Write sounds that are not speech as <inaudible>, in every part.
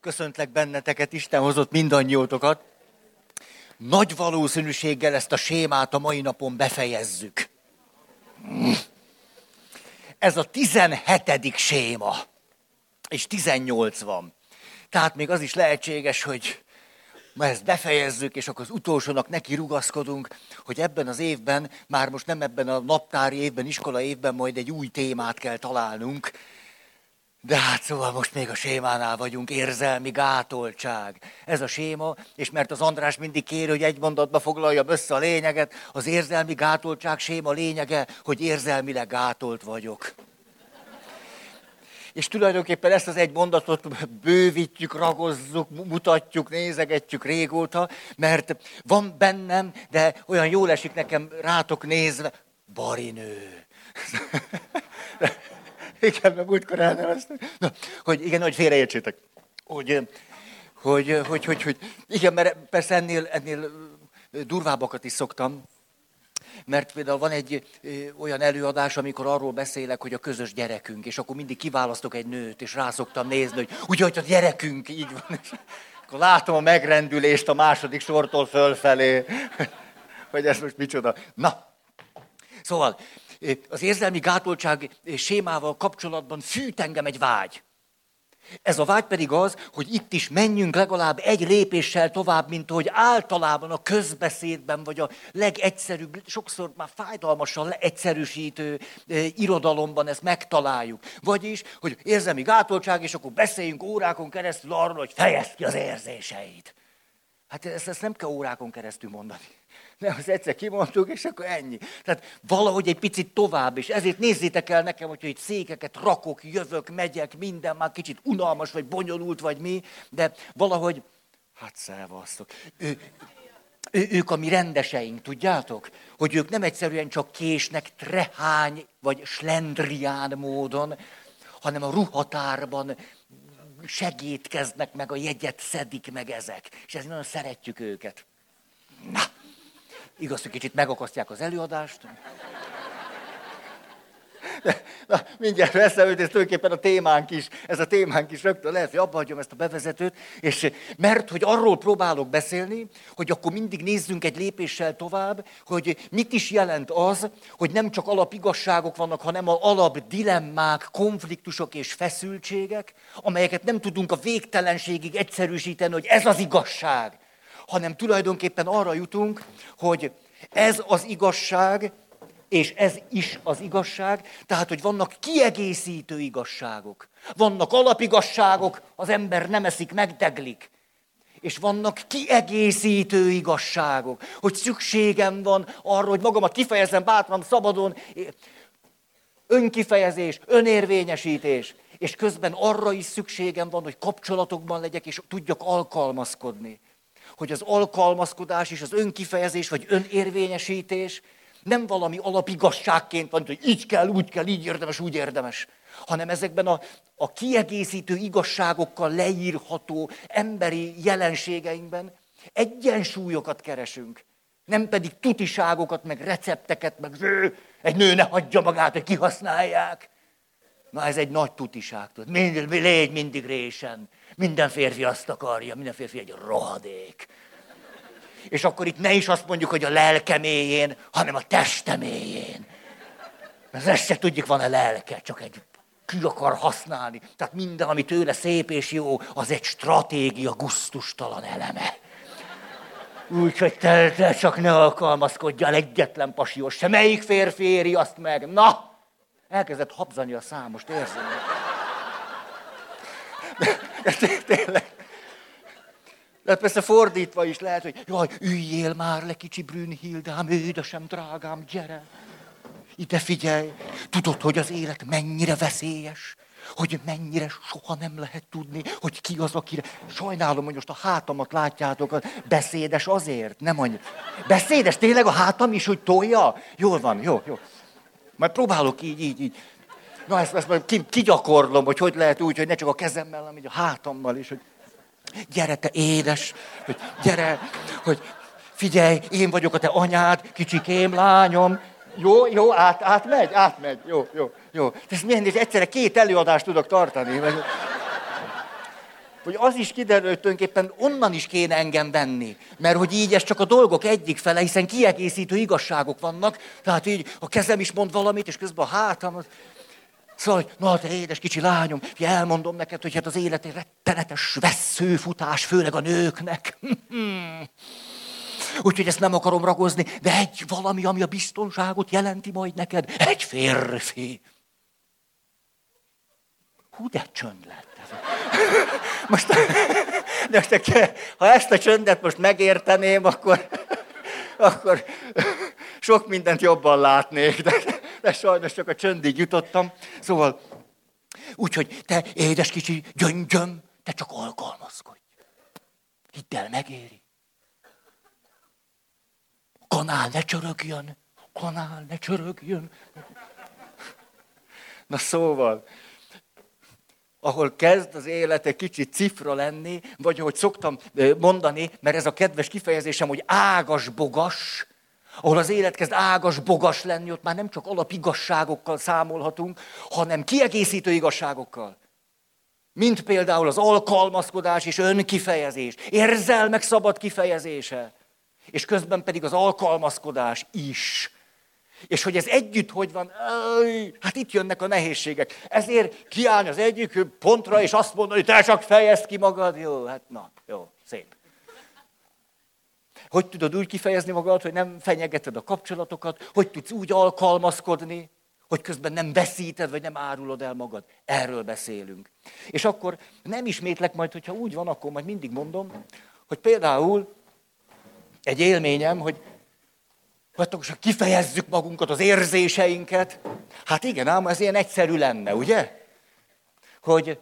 Köszöntlek benneteket, Isten hozott mindannyiótokat. Nagy valószínűséggel ezt a sémát a mai napon befejezzük. Ez a 17. séma, és 18 van. Tehát még az is lehetséges, hogy ma ezt befejezzük, és akkor az utolsónak neki rugaszkodunk, hogy ebben az évben, már most nem ebben a naptári évben, iskola évben, majd egy új témát kell találnunk, de hát szóval most még a sémánál vagyunk, érzelmi gátoltság. Ez a séma, és mert az András mindig kér, hogy egy mondatba foglaljam össze a lényeget, az érzelmi gátoltság séma lényege, hogy érzelmileg gátolt vagyok. És tulajdonképpen ezt az egy mondatot bővítjük, ragozzuk, mutatjuk, nézegetjük régóta, mert van bennem, de olyan jól esik nekem rátok nézve, barinő. Igen, mert múltkor elneveztem. Na, hogy igen, hogy félreértsétek. Hogy, hogy, hogy, hogy, hogy, igen, mert persze ennél, ennél durvábbakat is szoktam, mert például van egy olyan előadás, amikor arról beszélek, hogy a közös gyerekünk, és akkor mindig kiválasztok egy nőt, és rá szoktam nézni, hogy úgy, hogy a gyerekünk, így van. És akkor látom a megrendülést a második sortól fölfelé, <laughs> hogy ez most micsoda. Na, szóval az érzelmi gátoltság sémával kapcsolatban fűt engem egy vágy. Ez a vágy pedig az, hogy itt is menjünk legalább egy lépéssel tovább, mint hogy általában a közbeszédben, vagy a legegyszerűbb, sokszor már fájdalmasan egyszerűsítő irodalomban ezt megtaláljuk. Vagyis, hogy érzelmi gátoltság, és akkor beszéljünk órákon keresztül arról, hogy fejezd ki az érzéseid. Hát ezt, ezt nem kell órákon keresztül mondani. Nem, az egyszer kimondtuk, és akkor ennyi. Tehát valahogy egy picit tovább, és ezért nézzétek el nekem, hogyha itt székeket rakok, jövök, megyek, minden már kicsit unalmas, vagy bonyolult, vagy mi, de valahogy, hát szevasztok. Ő, ő, ők a mi rendeseink, tudjátok? Hogy ők nem egyszerűen csak késnek trehány vagy slendrián módon, hanem a ruhatárban segítkeznek, meg a jegyet szedik meg ezek. És ezért nagyon szeretjük őket. Na, Igaz, hogy kicsit megakasztják az előadást. De, na, mindjárt eszemült, ez tulajdonképpen a témánk is, ez a témánk is rögtön lehet, hogy abba ezt a bevezetőt, és mert hogy arról próbálok beszélni, hogy akkor mindig nézzünk egy lépéssel tovább, hogy mit is jelent az, hogy nem csak alapigasságok vannak, hanem a alap dilemmák, konfliktusok és feszültségek, amelyeket nem tudunk a végtelenségig egyszerűsíteni, hogy ez az igazság hanem tulajdonképpen arra jutunk, hogy ez az igazság, és ez is az igazság, tehát, hogy vannak kiegészítő igazságok. Vannak alapigasságok, az ember nem eszik, megdeglik. És vannak kiegészítő igazságok, hogy szükségem van arra, hogy magamat kifejezem bátran, szabadon, önkifejezés, önérvényesítés. És közben arra is szükségem van, hogy kapcsolatokban legyek, és tudjak alkalmazkodni hogy az alkalmazkodás és az önkifejezés vagy önérvényesítés nem valami alapigasságként van, hogy így kell, úgy kell, így érdemes, úgy érdemes, hanem ezekben a, a kiegészítő igazságokkal leírható emberi jelenségeinkben egyensúlyokat keresünk. Nem pedig tutiságokat, meg recepteket, meg egy nő ne hagyja magát, hogy kihasználják. Na ez egy nagy tutiság, tudod. Mind, légy mindig résen. Minden férfi azt akarja, minden férfi egy rohadék. És akkor itt ne is azt mondjuk, hogy a lelke mélyén, hanem a teste mélyén. Mert ezt se tudjuk, van a lelke, csak egy ki akar használni. Tehát minden, ami tőle szép és jó, az egy stratégia guztustalan eleme. Úgyhogy te, te csak ne alkalmazkodjál egyetlen pasiós se. Melyik férfi éri azt meg? Na! Elkezdett habzani a számost, érzem. Tényleg. De persze fordítva is lehet, hogy jaj, üljél már le, kicsi Brünnhildám, édesem, drágám, gyere. Ide figyelj, tudod, hogy az élet mennyire veszélyes, hogy mennyire soha nem lehet tudni, hogy ki az, akire... Sajnálom, hogy most a hátamat látjátok, beszédes azért, nem mondja. Beszédes, tényleg a hátam is, hogy tolja? Jól van, jó, jó. Majd próbálok így, így, így. Na, ezt, ezt majd kigyakorlom, hogy hogy lehet úgy, hogy ne csak a kezemmel, hanem a hátammal is, hogy gyere te édes, hogy gyere, hogy figyelj, én vagyok a te anyád, kicsikém, lányom. Jó, jó, át, átmegy, átmegy, jó, jó, jó. Ez milyen, és egyszerre két előadást tudok tartani. hogy az is kiderül, hogy tulajdonképpen onnan is kéne engem venni. Mert hogy így ez csak a dolgok egyik fele, hiszen kiegészítő igazságok vannak. Tehát így a kezem is mond valamit, és közben a hátam... Az... Szóval, na te édes kicsi lányom, elmondom neked, hogy hát az élet egy rettenetes veszőfutás, főleg a nőknek. <laughs> Úgyhogy ezt nem akarom ragozni, de egy valami, ami a biztonságot jelenti majd neked, egy férfi. Hú, de csönd lett. <laughs> Most, <laughs> de most, ha ezt a csöndet most megérteném, akkor, akkor sok mindent jobban látnék, de, de sajnos csak a csöndig jutottam. Szóval, úgyhogy te édes kicsi gyöngyöm, te csak alkalmazkodj. Hidd el, megéri. Kanál ne csörögjön, kanál ne csörögjön. Na szóval, ahol kezd az élet egy kicsit cifra lenni, vagy ahogy szoktam mondani, mert ez a kedves kifejezésem, hogy ágas bogas, ahol az élet kezd ágas bogas lenni, ott már nem csak alapigasságokkal számolhatunk, hanem kiegészítő igazságokkal. Mint például az alkalmazkodás és önkifejezés, érzelmek szabad kifejezése, és közben pedig az alkalmazkodás is. És hogy ez együtt hogy van, hát itt jönnek a nehézségek. Ezért kiállni az egyik pontra, és azt mondani, hogy te csak fejezd ki magad. Jó, hát na, jó, szép. Hogy tudod úgy kifejezni magad, hogy nem fenyegeted a kapcsolatokat, hogy tudsz úgy alkalmazkodni, hogy közben nem veszíted, vagy nem árulod el magad. Erről beszélünk. És akkor nem ismétlek majd, hogyha úgy van, akkor majd mindig mondom, hogy például egy élményem, hogy Hát akkor kifejezzük magunkat, az érzéseinket. Hát igen, ám ez ilyen egyszerű lenne, ugye? Hogy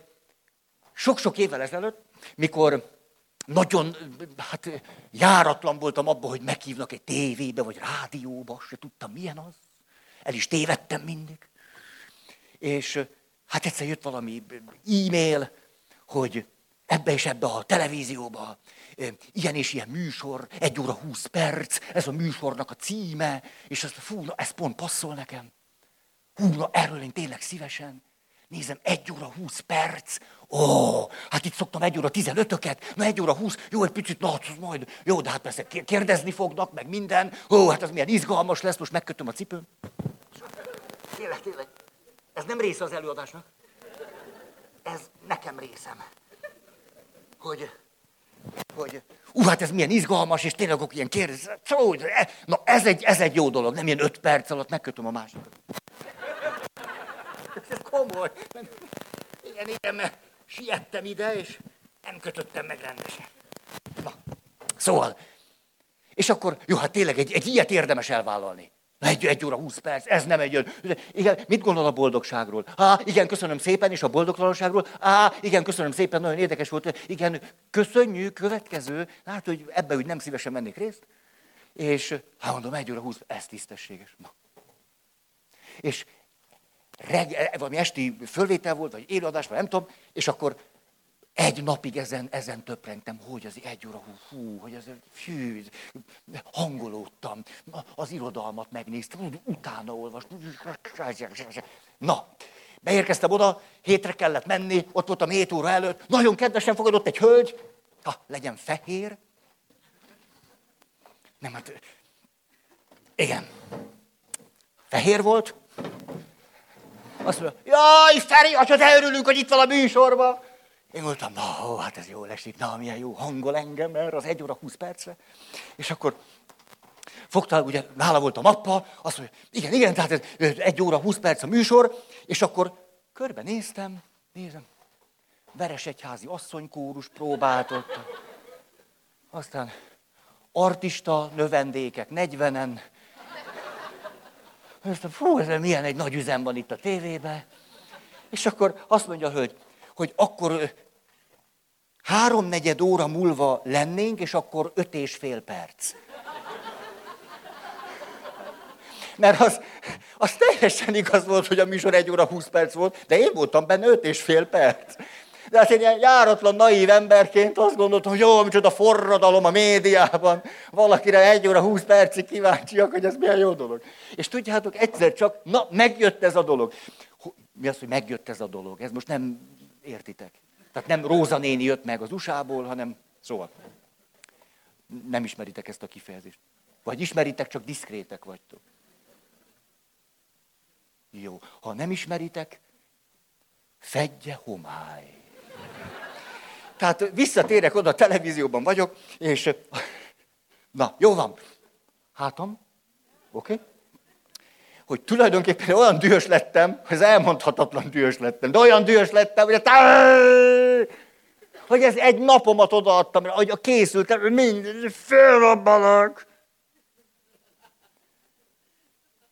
sok-sok évvel ezelőtt, mikor nagyon hát, járatlan voltam abban, hogy meghívnak egy tévébe, vagy rádióba, se tudtam, milyen az. El is tévedtem mindig. És hát egyszer jött valami e-mail, hogy ebbe és ebbe a televízióba ilyen és ilyen műsor, egy óra húsz perc, ez a műsornak a címe, és azt fú, na, ez pont passzol nekem. Hú, na, erről én tényleg szívesen. Nézem, egy óra húsz perc. Ó, hát itt szoktam egy óra tizenötöket, na egy óra húsz, jó, egy picit, na, majd, jó, de hát persze kérdezni fognak, meg minden. Ó, hát az milyen izgalmas lesz, most megkötöm a cipőm. Tényleg, tényleg. Ez nem része az előadásnak. Ez nekem részem. Hogy hogy ú, hát ez milyen izgalmas, és tényleg akkor ilyen kérdez. Na ez egy, ez egy jó dolog, nem ilyen öt perc alatt megkötöm a másikat. Komoly. Igen, igen, mert siettem ide, és nem kötöttem meg rendesen. Na, szóval, és akkor, jó, hát tényleg egy, egy ilyet érdemes elvállalni. Egy, egy óra, húsz perc, ez nem egy olyan. Igen, mit gondol a boldogságról? Á, igen, köszönöm szépen, és a boldogtalanságról? Á, igen, köszönöm szépen, nagyon érdekes volt. Igen, köszönjük, következő. Hát, hogy ebbe úgy nem szívesen mennék részt. És, hát mondom, egy óra, húsz, ez tisztességes. Na. És reggel, valami esti fölvétel volt, vagy élőadás, vagy nem tudom, és akkor egy napig ezen, ezen töprengtem, hogy az egy óra, hú, hú hogy az, fű, hangolódtam, az irodalmat megnéztem, utána olvastam. Na, beérkeztem oda, hétre kellett menni, ott voltam hét óra előtt, nagyon kedvesen fogadott egy hölgy, ha, legyen fehér. Nem, hát, igen, fehér volt. Azt mondja, jaj, Feri, hogy örülünk, hogy itt van a műsorban. Én mondtam, na, ó, hát ez jól esik, na, milyen jó hangol engem erre az egy óra 20 percre. És akkor fogta, ugye nála volt a mappa, azt mondja, igen, igen, tehát ez egy óra 20 perc a műsor, és akkor körbenéztem, nézem, Veresegyházi asszonykórus próbált ott. Aztán artista növendékek, 40-en. Aztán, fú, ez milyen egy nagy üzem van itt a tévében. És akkor azt mondja a hölgy, hogy akkor háromnegyed óra múlva lennénk, és akkor öt és fél perc. Mert az, az teljesen igaz volt, hogy a műsor egy óra húsz perc volt, de én voltam benne öt és fél perc. De hát én ilyen járatlan, naív emberként azt gondoltam, hogy jó, micsoda forradalom a médiában, valakire egy óra húsz percig kíváncsiak, hogy ez milyen jó dolog. És tudjátok, egyszer csak, na, megjött ez a dolog. Mi az, hogy megjött ez a dolog? Ez most nem értitek. Tehát nem Róza néni jött meg az USA-ból, hanem szóval. Nem ismeritek ezt a kifejezést. Vagy ismeritek, csak diszkrétek vagytok. Jó. Ha nem ismeritek, fedje homály. Tehát visszatérek oda, a televízióban vagyok, és na, jó van. Hátam, oké? Okay? Hogy tulajdonképpen olyan dühös lettem, hogy ez elmondhatatlan dühös lettem, de olyan dühös lettem, hogy a hogy ez egy napomat odaadtam, hogy a készültem, mind fölrobbanak.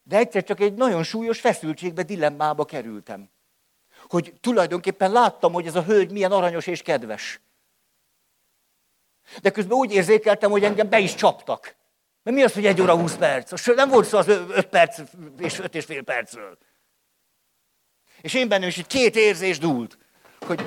De egyszer csak egy nagyon súlyos feszültségbe, dilemmába kerültem. Hogy tulajdonképpen láttam, hogy ez a hölgy milyen aranyos és kedves. De közben úgy érzékeltem, hogy engem be is csaptak. Mert mi az, hogy egy óra húsz perc? Nem volt szó az öt perc és öt és fél percről. És én bennem is két érzés dúlt, hogy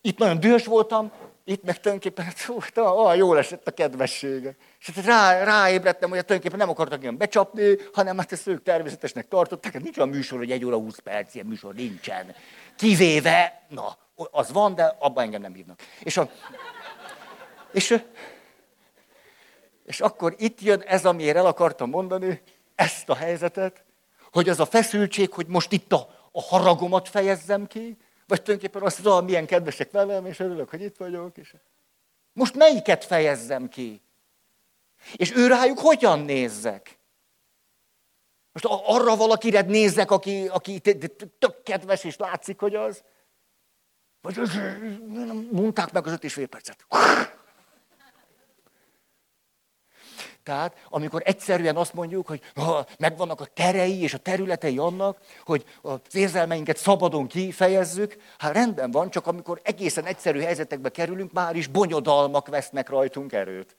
itt nagyon dühös voltam, itt meg tulajdonképpen, hát, olyan jól esett a kedvessége. És hát rá, ráébredtem, hogy tulajdonképpen nem akartak ilyen becsapni, hanem hát ezt ők természetesnek tartották. Hát nincs olyan műsor, hogy egy óra 20 perc, ilyen műsor nincsen. Kivéve, na, az van, de abban engem nem hívnak. És, a, és, és akkor itt jön ez, amiért el akartam mondani, ezt a helyzetet, hogy az a feszültség, hogy most itt a, a haragomat fejezzem ki, vagy tulajdonképpen azt mondom, milyen kedvesek velem, és örülök, hogy itt vagyok. És... Most melyiket fejezzem ki? És ő rájuk hogyan nézzek? Most arra valakire nézzek, aki, aki tök kedves, és látszik, hogy az? Vagy mondták meg az öt és fél percet. Tehát, amikor egyszerűen azt mondjuk, hogy ha megvannak a terei és a területei annak, hogy az érzelmeinket szabadon kifejezzük, hát rendben van, csak amikor egészen egyszerű helyzetekbe kerülünk, már is bonyodalmak vesznek rajtunk erőt.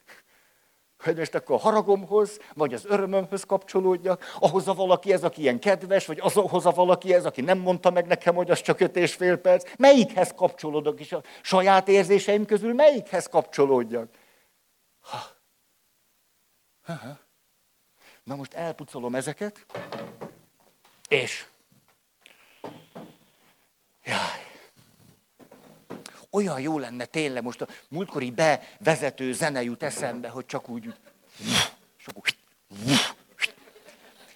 Hogy most akkor a haragomhoz, vagy az örömömhöz kapcsolódjak, ahhoz a valaki ez, aki ilyen kedves, vagy azhoz a valaki ez, aki nem mondta meg nekem, hogy az csak öt és fél perc. Melyikhez kapcsolódok, és a saját érzéseim közül melyikhez kapcsolódjak? Ha. Aha. Na most elpucolom ezeket, és jaj, olyan jó lenne tényleg, most a múltkori bevezető zene jut eszembe, hogy csak úgy, csak úgy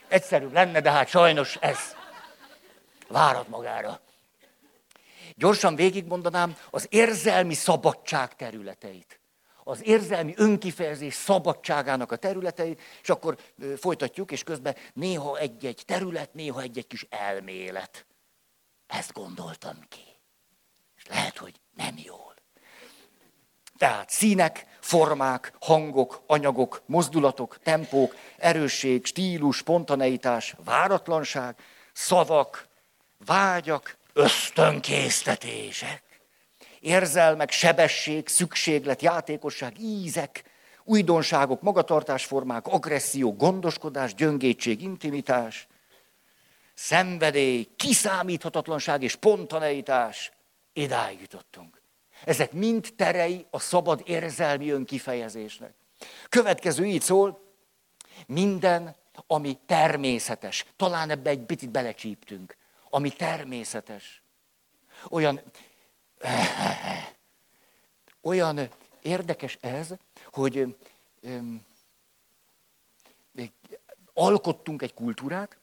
egyszerű lenne, de hát sajnos ez várat magára. Gyorsan végigmondanám az érzelmi szabadság területeit az érzelmi önkifejezés szabadságának a területeit, és akkor folytatjuk, és közben néha egy-egy terület, néha egy-egy kis elmélet. Ezt gondoltam ki. És lehet, hogy nem jól. Tehát színek, formák, hangok, anyagok, mozdulatok, tempók, erősség, stílus, spontaneitás, váratlanság, szavak, vágyak, ösztönkésztetések érzelmek, sebesség, szükséglet, játékosság, ízek, újdonságok, magatartásformák, agresszió, gondoskodás, gyöngétség, intimitás, szenvedély, kiszámíthatatlanság és spontaneitás. Idáig jutottunk. Ezek mind terei a szabad érzelmi önkifejezésnek. Következő így szól, minden, ami természetes. Talán ebbe egy picit belecsíptünk. Ami természetes. Olyan <laughs> olyan érdekes ez, hogy alkottunk egy kultúrát,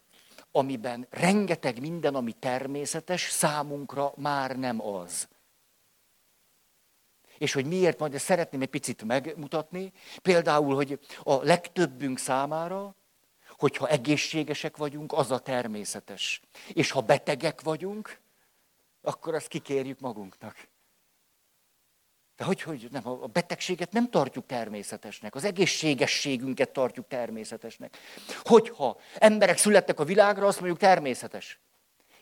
amiben rengeteg minden, ami természetes, számunkra már nem az. És hogy miért, majd ezt szeretném egy picit megmutatni. Például, hogy a legtöbbünk számára, hogyha egészségesek vagyunk, az a természetes. És ha betegek vagyunk, akkor azt kikérjük magunknak. De hogy, hogy nem, a betegséget nem tartjuk természetesnek, az egészségességünket tartjuk természetesnek. Hogyha emberek születtek a világra, azt mondjuk természetes.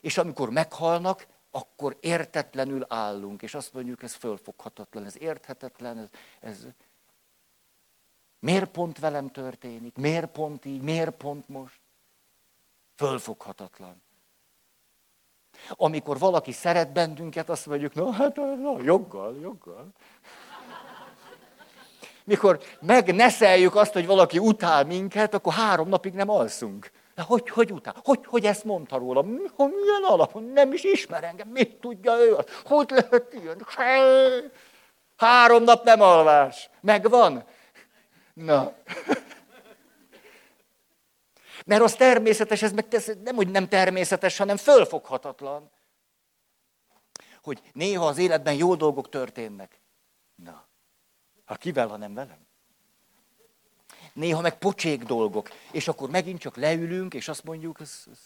És amikor meghalnak, akkor értetlenül állunk, és azt mondjuk, ez fölfoghatatlan, ez érthetetlen, ez, ez miért pont velem történik, miért pont így, miért pont most? Fölfoghatatlan. Amikor valaki szeret bennünket, azt mondjuk, na hát, na, joggal, joggal. Mikor megneszeljük azt, hogy valaki utál minket, akkor három napig nem alszunk. De hogy, hogy után? Hogy, hogy ezt mondta róla? Milyen alapon? Nem is ismer engem. Mit tudja ő? Hogy lehet ilyen? Három nap nem alvás. Megvan? Na. Mert az természetes, ez meg tesz, nem, hogy nem természetes, hanem fölfoghatatlan. Hogy néha az életben jó dolgok történnek. Na. Ha kivel, ha nem velem? Néha meg pocsék dolgok. És akkor megint csak leülünk, és azt mondjuk, ez, ez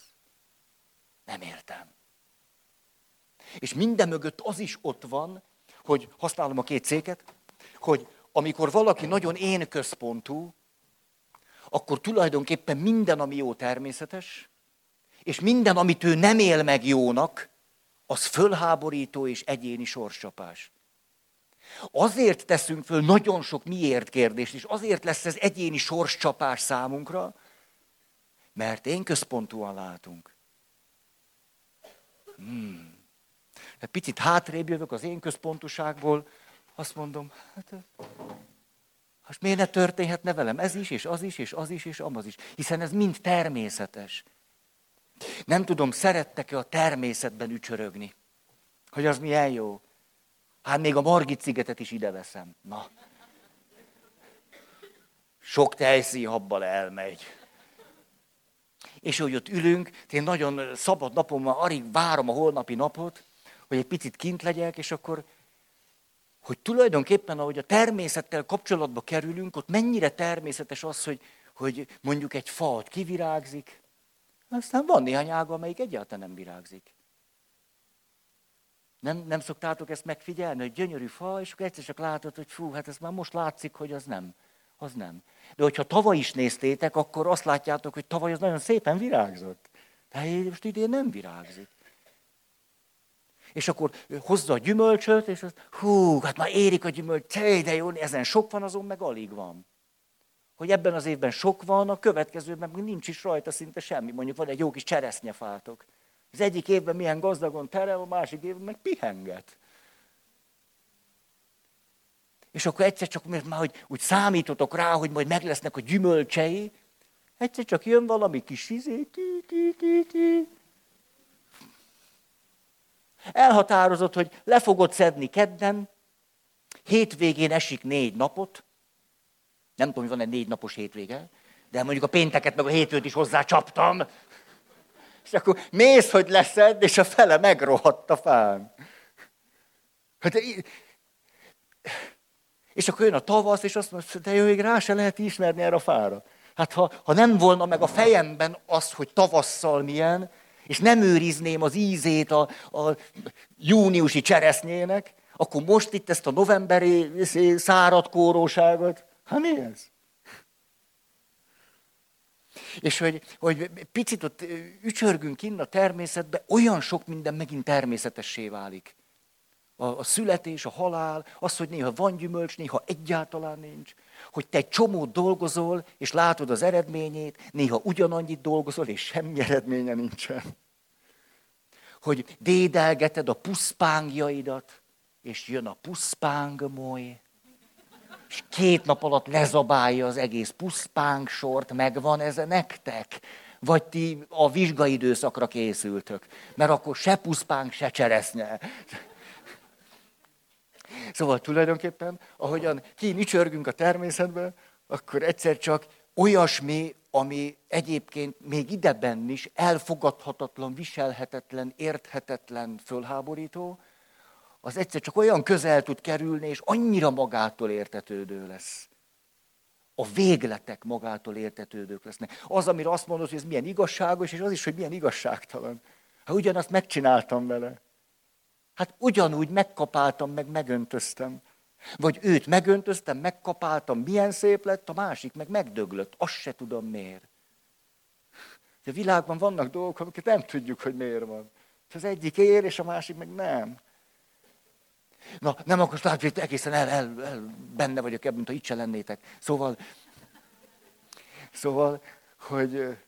nem értem. És minden mögött az is ott van, hogy használom a két széket, hogy amikor valaki nagyon én központú, akkor tulajdonképpen minden, ami jó természetes, és minden, amit ő nem él meg jónak, az fölháborító és egyéni sorscsapás. Azért teszünk föl nagyon sok miért kérdést, és azért lesz ez egyéni sorscsapás számunkra, mert én központúan látunk. Hmm. Egy picit hátrébb jövök az én központuságból, azt mondom, hát most miért ne történhetne velem ez is, és az is, és az is, és amaz is. Hiszen ez mind természetes. Nem tudom, szerettek-e a természetben ücsörögni? Hogy az milyen jó. Hát még a Margit szigetet is ide veszem. Na. Sok tejszínhabbal elmegy. És hogy ott ülünk, én nagyon szabad napom van, alig várom a holnapi napot, hogy egy picit kint legyek, és akkor, hogy tulajdonképpen, ahogy a természettel kapcsolatba kerülünk, ott mennyire természetes az, hogy, hogy mondjuk egy fa kivirágzik, aztán van néhány ága, amelyik egyáltalán nem virágzik. Nem, nem szoktátok ezt megfigyelni, hogy gyönyörű fa, és akkor egyszer csak látod, hogy fú, hát ez már most látszik, hogy az nem. Az nem. De hogyha tavaly is néztétek, akkor azt látjátok, hogy tavaly az nagyon szépen virágzott. De most idén nem virágzik. És akkor hozza a gyümölcsöt, és az, hú, hát már érik a gyümölcs, de jó, ezen sok van, azon meg alig van. Hogy ebben az évben sok van, a következőben meg nincs is rajta szinte semmi. Mondjuk van egy jó kis cseresznyefátok. Az egyik évben milyen gazdagon terel, a másik évben meg pihenget. És akkor egyszer csak, mert már hogy úgy számítotok rá, hogy majd meg lesznek a gyümölcsei, egyszer csak jön valami kis izé, tí, tí, tí, tí. Elhatározott, hogy le fogod szedni kedden, hétvégén esik négy napot, nem tudom, hogy van egy négy napos hétvége, de mondjuk a pénteket meg a hétfőt is hozzá csaptam, és akkor mész, hogy leszed, és a fele megrohadt a fán. Hát, és akkor jön a tavasz, és azt mondja, de jó, rá se lehet ismerni erre a fára. Hát ha, ha nem volna meg a fejemben az, hogy tavasszal milyen, és nem őrizném az ízét a, a júniusi cseresznyének, akkor most itt ezt a novemberi szárad kóróságot, hát mi ez? És hogy, hogy picit ott ücsörgünk innen a természetbe, olyan sok minden megint természetessé válik. A, a születés, a halál, az, hogy néha van gyümölcs, néha egyáltalán nincs. Hogy te egy csomót dolgozol, és látod az eredményét, néha ugyanannyit dolgozol, és semmi eredménye nincsen. Hogy dédelgeted a puszpángjaidat, és jön a puszpángmoly, és két nap alatt lezabálja az egész puszpánk sort, megvan ez nektek? Vagy ti a vizsgai időszakra készültök? Mert akkor se puszpánk, se cseresznye. Szóval tulajdonképpen, ahogyan kínicsörgünk a természetben, akkor egyszer csak olyasmi, ami egyébként még ideben is elfogadhatatlan, viselhetetlen, érthetetlen, fölháborító, az egyszer csak olyan közel tud kerülni, és annyira magától értetődő lesz. A végletek magától értetődők lesznek. Az, amire azt mondod, hogy ez milyen igazságos, és az is, hogy milyen igazságtalan. Hát ugyanazt megcsináltam vele. Hát ugyanúgy megkapáltam, meg megöntöztem. Vagy őt megöntöztem, megkapáltam, milyen szép lett, a másik meg megdöglött. Azt se tudom miért. A világban vannak dolgok, amiket nem tudjuk, hogy miért van. Az egyik ér, és a másik meg nem. Na, nem akarsz látni, hogy egészen el, el, el, benne vagyok ebben, ha itt se lennétek. Szóval, szóval, hogy,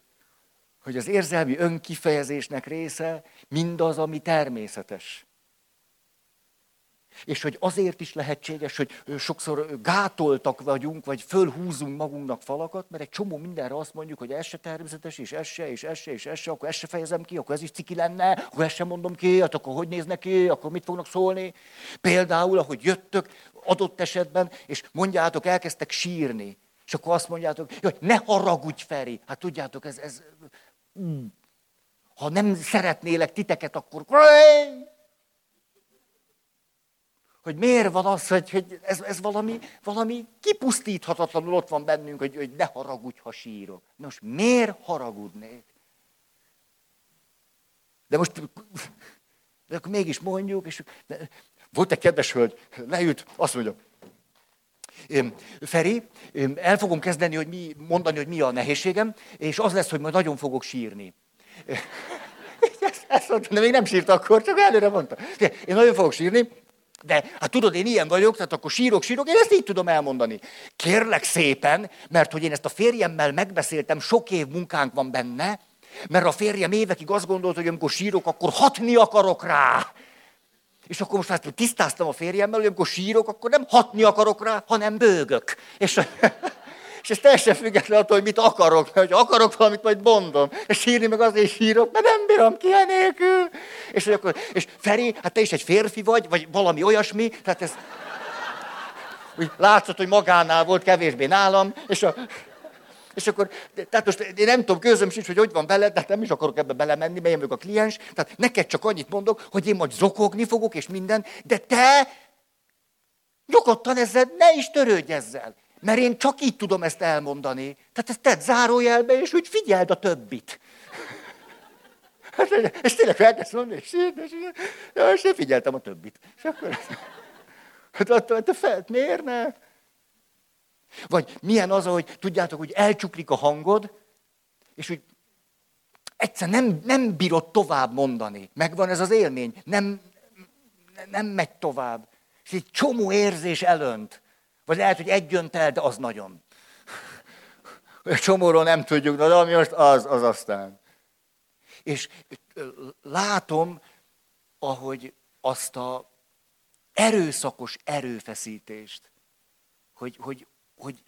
hogy az érzelmi önkifejezésnek része mindaz, ami természetes. És hogy azért is lehetséges, hogy sokszor gátoltak vagyunk, vagy fölhúzunk magunknak falakat, mert egy csomó mindenre azt mondjuk, hogy ez se természetes, és ez se, és ez se, és ez se, akkor ezt se fejezem ki, akkor ez is ciki lenne, akkor ezt sem mondom ki, hát akkor hogy néznek ki, akkor mit fognak szólni. Például, ahogy jöttök adott esetben, és mondjátok, elkezdtek sírni. És akkor azt mondjátok, hogy ne haragudj, Feri. Hát tudjátok, ez, ez ha nem szeretnélek titeket, akkor hogy miért van az, hogy, hogy ez, ez valami, valami kipusztíthatatlanul ott van bennünk, hogy, hogy ne haragudj, ha sírok. Nos, miért haragudnék? De most, de akkor mégis mondjuk, és volt egy kedves hölgy, leült, azt mondja, Feri, el fogom kezdeni, hogy mi, mondani, hogy mi a nehézségem, és az lesz, hogy majd nagyon fogok sírni. <laughs> Ezt mondta, de még nem sírt akkor, csak előre mondta. Én nagyon fogok sírni, de hát tudod, én ilyen vagyok, tehát akkor sírok, sírok, én ezt így tudom elmondani. Kérlek szépen, mert hogy én ezt a férjemmel megbeszéltem, sok év munkánk van benne, mert a férjem évekig azt gondolta, hogy amikor sírok, akkor hatni akarok rá. És akkor most már tisztáztam a férjemmel, hogy amikor sírok, akkor nem hatni akarok rá, hanem bőgök. És, és ez teljesen független attól, hogy mit akarok, mert hogy akarok valamit, majd mondom. És sírni meg azért sírok, mert nem bírom ki enélkül. És, akkor, és Feri, hát te is egy férfi vagy, vagy valami olyasmi, tehát ez... Úgy látszott, hogy magánál volt, kevésbé nálam, és a, és akkor, tehát most én nem tudom, közöm sincs, hogy hogy van veled, de hát nem is akarok ebbe belemenni, mert én a kliens. Tehát neked csak annyit mondok, hogy én majd zokogni fogok, és minden, de te nyugodtan ezzel ne is törődj ezzel. Mert én csak így tudom ezt elmondani. Tehát ezt tedd zárójelbe, és úgy figyeld a többit. Hát, és tényleg elkezd mondani, és, és, és, és én figyeltem a többit. És akkor, hát, te felt, miért ne? Vagy milyen az, hogy tudjátok, hogy elcsuklik a hangod, és hogy egyszer nem, nem bírod tovább mondani. Megvan ez az élmény. Nem, nem megy tovább. És egy csomó érzés elönt. Vagy lehet, hogy egy jönt el, de az nagyon. A csomóról nem tudjuk, de ami most az, az aztán. És látom, ahogy azt a erőszakos erőfeszítést, hogy, hogy hogy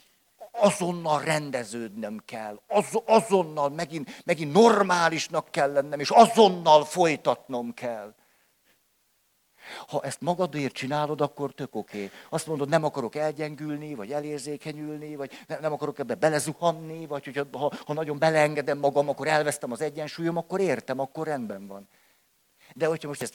azonnal rendeződnöm kell, az, azonnal megint, megint normálisnak kell lennem, és azonnal folytatnom kell. Ha ezt magadért csinálod, akkor tök oké. Okay. Azt mondod, nem akarok elgyengülni, vagy elérzékenyülni, vagy nem, nem akarok ebbe belezuhanni, vagy hogyha, ha, ha nagyon beleengedem magam, akkor elvesztem az egyensúlyom, akkor értem, akkor rendben van. De hogyha most ezt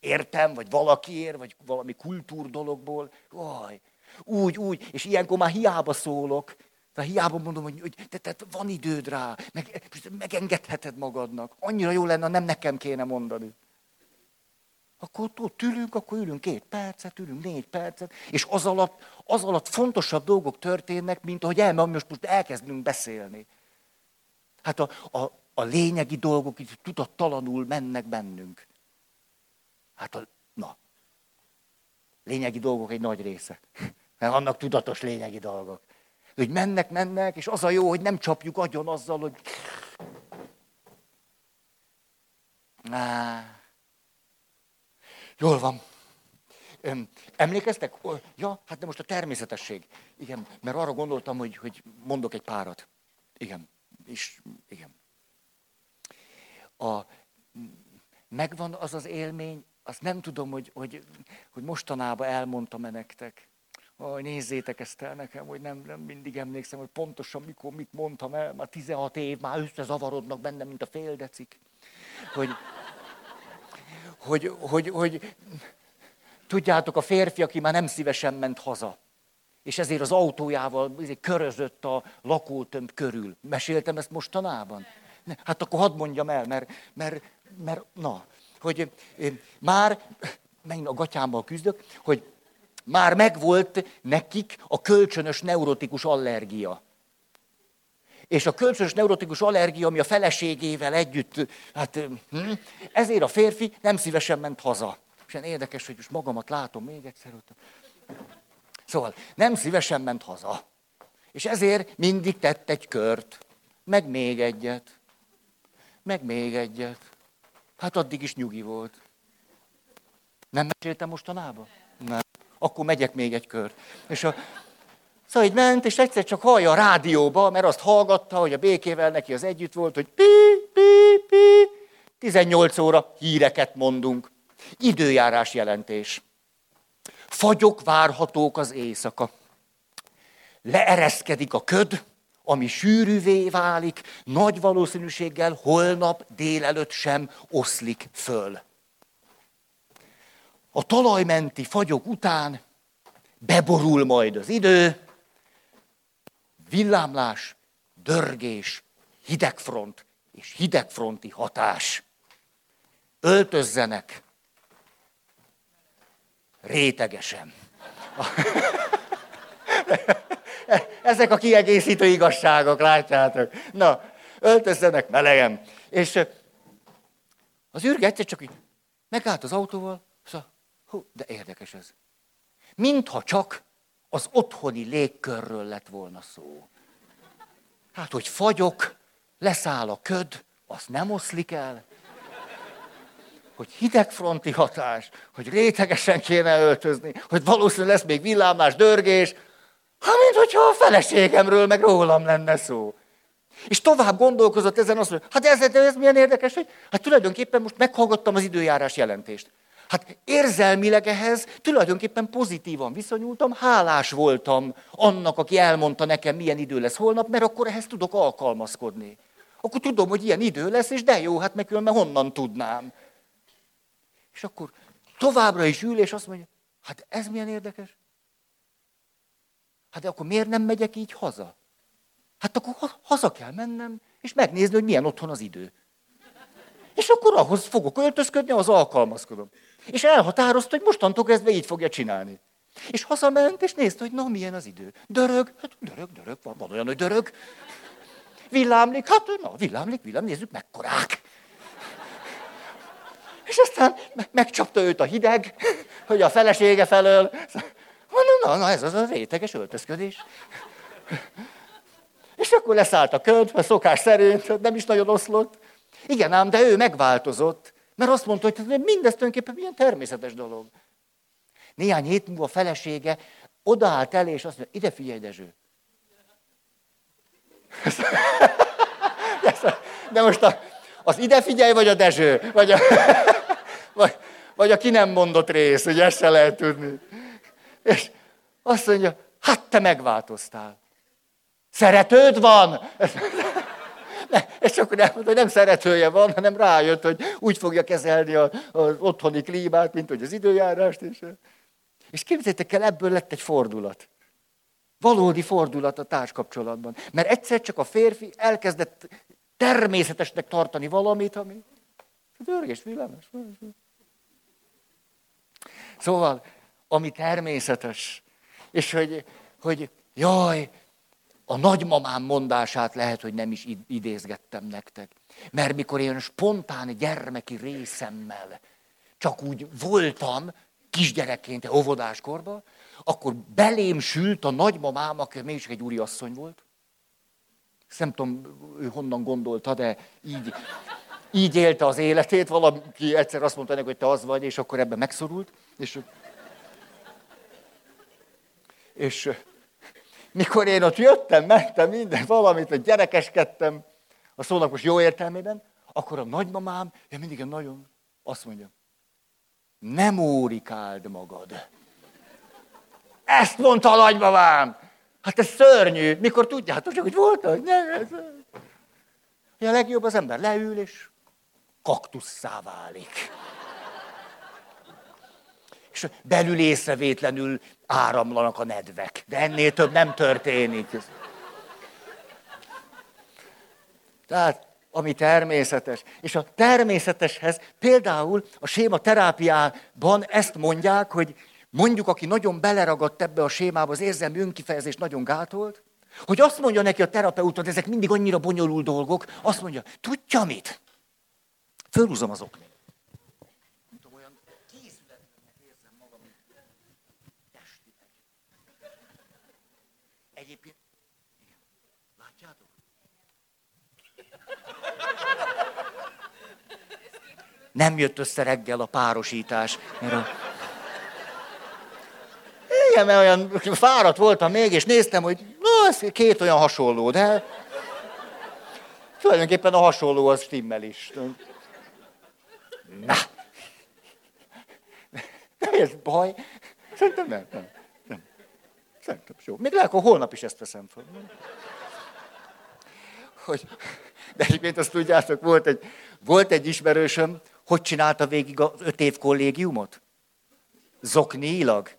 értem, vagy valakiért, vagy valami kultúr dologból, oj, úgy, úgy, és ilyenkor már hiába szólok, tehát hiába mondom, hogy, hogy te, te, van időd rá, meg, megengedheted magadnak. Annyira jó lenne, nem nekem kéne mondani. Akkor ott ülünk, akkor ülünk két percet, ülünk négy percet, és az alatt, az alatt fontosabb dolgok történnek, mint ahogy el, most, most elkezdünk beszélni. Hát a, a, a lényegi dolgok itt tudattalanul mennek bennünk. Hát a, na, lényegi dolgok egy nagy része. Mert vannak tudatos lényegi dolgok. Hogy mennek, mennek, és az a jó, hogy nem csapjuk agyon azzal, hogy... Á. Jól van. Emlékeztek? Ja, hát de most a természetesség. Igen, mert arra gondoltam, hogy, hogy mondok egy párat. Igen, és igen. A, megvan az az élmény, azt nem tudom, hogy, hogy, hogy mostanában elmondtam-e nektek. Aj, nézzétek ezt el nekem, hogy nem, nem mindig emlékszem, hogy pontosan mikor mit mondtam el, már 16 év, már összezavarodnak bennem, mint a féldecik. Hogy, hogy, hogy, hogy, tudjátok, a férfi, aki már nem szívesen ment haza, és ezért az autójával ezért körözött a lakótömb körül. Meséltem ezt mostanában? Hát akkor hadd mondjam el, mert, mert, mert na, hogy már, megint a gatyámmal küzdök, hogy már megvolt nekik a kölcsönös neurotikus allergia. És a kölcsönös neurotikus allergia, ami a feleségével együtt, hát hm, ezért a férfi nem szívesen ment haza. És ilyen érdekes, hogy most magamat látom még egyszer ott. Szóval nem szívesen ment haza. És ezért mindig tett egy kört, meg még egyet, meg még egyet. Hát addig is nyugi volt. Nem meséltem mostanában? akkor megyek még egy kört. És a, Szóval így ment, és egyszer csak hallja a rádióba, mert azt hallgatta, hogy a békével neki az együtt volt, hogy pi, pi, pi, 18 óra híreket mondunk. Időjárás jelentés. Fagyok várhatók az éjszaka. Leereszkedik a köd, ami sűrűvé válik, nagy valószínűséggel holnap délelőtt sem oszlik föl. A talajmenti fagyok után beborul majd az idő, villámlás, dörgés, hidegfront és hidegfronti hatás. Öltözzenek rétegesen. <laughs> Ezek a kiegészítő igazságok, látjátok. Na, öltözzenek melegen. És az űrge egyszer csak így megállt az autóval, szóval, hú, de érdekes ez. Mintha csak az otthoni légkörről lett volna szó. Hát, hogy fagyok, leszáll a köd, azt nem oszlik el. Hogy hidegfronti hatás, hogy rétegesen kéne öltözni, hogy valószínűleg lesz még villámlás, dörgés, ha mint hogyha a feleségemről, meg rólam lenne szó. És tovább gondolkozott ezen, azt mondja, hát ez, ez milyen érdekes, hogy hát tulajdonképpen most meghallgattam az időjárás jelentést. Hát érzelmileg ehhez tulajdonképpen pozitívan viszonyultam, hálás voltam annak, aki elmondta nekem, milyen idő lesz holnap, mert akkor ehhez tudok alkalmazkodni. Akkor tudom, hogy ilyen idő lesz, és de jó, hát meg különben honnan tudnám. És akkor továbbra is ül, és azt mondja, hát ez milyen érdekes. Hát de akkor miért nem megyek így haza? Hát akkor haza kell mennem, és megnézni, hogy milyen otthon az idő. És akkor ahhoz fogok öltözködni, az alkalmazkodom. És elhatározta, hogy mostantól kezdve így fogja csinálni. És hazament, és nézte, hogy na, milyen az idő. Dörög, hát dörög, dörög, van, van olyan, hogy dörög. Villámlik, hát na, villámlik, villám, nézzük, mekkorák. És aztán megcsapta őt a hideg, hogy a felesége felől. Na, na, na, ez az a réteges öltözködés. És akkor leszállt a köd, a szokás szerint, nem is nagyon oszlott. Igen ám, de ő megváltozott. Mert azt mondta, hogy mindez tulajdonképpen milyen természetes dolog. Néhány hét múlva a felesége odaállt elé, és azt mondja, ide figyelj, Dezső. <laughs> De most a, az ide figyelj, vagy a Dezső? Vagy a, <laughs> vagy, vagy a ki nem mondott rész, hogy ezt se lehet tudni. És azt mondja, hát te megváltoztál. Szeretőd van? És csak elmondta, hogy nem szeretője van, hanem rájött, hogy úgy fogja kezelni az otthoni klímát, mint hogy az időjárást. És, és képzeljétek el, ebből lett egy fordulat. Valódi fordulat a társkapcsolatban. Mert egyszer csak a férfi elkezdett természetesnek tartani valamit, ami dörgés, villámos. Szóval, ami természetes, és hogy, hogy jaj, a nagymamám mondását lehet, hogy nem is idézgettem nektek. Mert mikor én spontán gyermeki részemmel csak úgy voltam, kisgyerekként, óvodáskorban, akkor belém sült a nagymamám, aki mégis egy úriasszony volt. Ezt nem tudom, ő honnan gondolta, de így, így élte az életét. Valaki egyszer azt mondta neki, hogy te az vagy, és akkor ebben megszorult. És, és mikor én ott jöttem, mentem minden, valamit, hogy gyerekeskedtem, a szónak most jó értelmében, akkor a nagymamám, én mindig nagyon azt mondja, nem órikáld magad. Ezt mondta a nagymamám. Hát ez szörnyű. Mikor tudjátok, volt, hogy nem, ez... A legjobb az ember leül, és kaktusszá válik. És belül észrevétlenül áramlanak a nedvek. De ennél több nem történik. Tehát, ami természetes. És a természeteshez például a séma terápiában ezt mondják, hogy mondjuk, aki nagyon beleragadt ebbe a sémába, az érzelmi önkifejezés nagyon gátolt, hogy azt mondja neki a terapeuta, hogy ezek mindig annyira bonyolult dolgok, azt mondja, tudja mit? Fölhúzom az oknét. Nem jött össze reggel a párosítás. Mert a... Igen, mert olyan fáradt voltam még, és néztem, hogy na, ez két olyan hasonló, de tulajdonképpen a hasonló az stimmel is. Na, ez baj? Szerintem nem, nem, nem. Szerintem jó. Még lehet, holnap is ezt veszem fel. Hogy, de egyébként azt tudjátok, volt egy, volt egy ismerősöm, hogy csinálta végig az öt év kollégiumot? Zoknilag.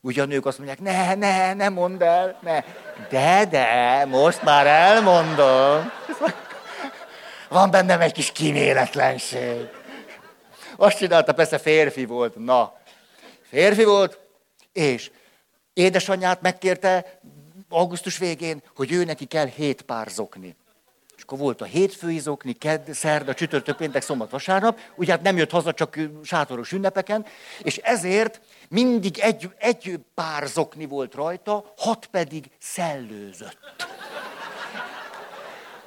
Ugyan ők azt mondják, ne, ne, ne mondd el, ne. De, de, most már elmondom. Van bennem egy kis kíméletlenség. Azt csinálta, persze férfi volt, na. Férfi volt, és édesanyját megkérte augusztus végén, hogy ő neki kell hét pár zokni. És akkor volt a hétfői zokni, kedd, szerda, csütörtök, péntek, szombat, vasárnap. Ugye hát nem jött haza csak sátoros ünnepeken, és ezért mindig egy, egy pár zokni volt rajta, hat pedig szellőzött.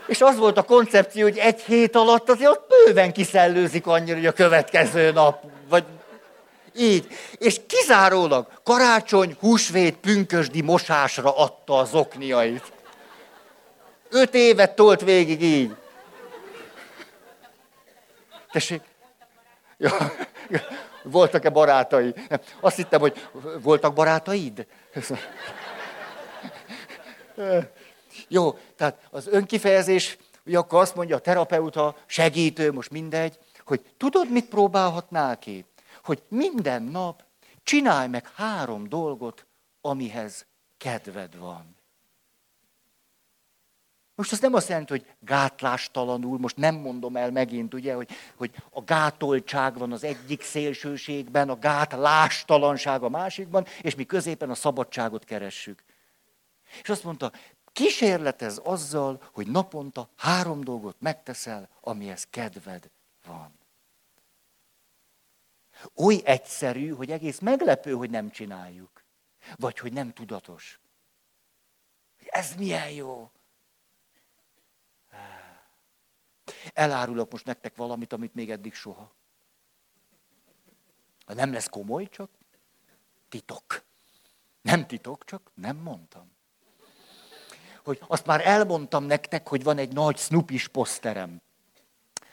És az volt a koncepció, hogy egy hét alatt azért ott bőven kiszellőzik annyira, hogy a következő nap, vagy így. És kizárólag karácsony, húsvét, pünkösdi mosásra adta az okniait. Öt évet tolt végig így. Tessék? Ja, voltak-e barátai? Azt hittem, hogy voltak barátaid? Jó, tehát az önkifejezés, ugye akkor azt mondja a terapeuta, segítő, most mindegy, hogy tudod, mit próbálhatnál ki? Hogy minden nap csinálj meg három dolgot, amihez kedved van. Most az nem azt jelenti, hogy gátlástalanul, most nem mondom el megint, ugye, hogy, hogy a gátoltság van az egyik szélsőségben, a gátlástalanság a másikban, és mi középen a szabadságot keressük. És azt mondta, kísérletez azzal, hogy naponta három dolgot megteszel, amihez kedved van. Oly egyszerű, hogy egész meglepő, hogy nem csináljuk. Vagy hogy nem tudatos. Ez milyen jó. Elárulok most nektek valamit, amit még eddig soha. Nem lesz komoly, csak titok. Nem titok, csak nem mondtam. Hogy azt már elmondtam nektek, hogy van egy nagy Snoopy-s poszterem.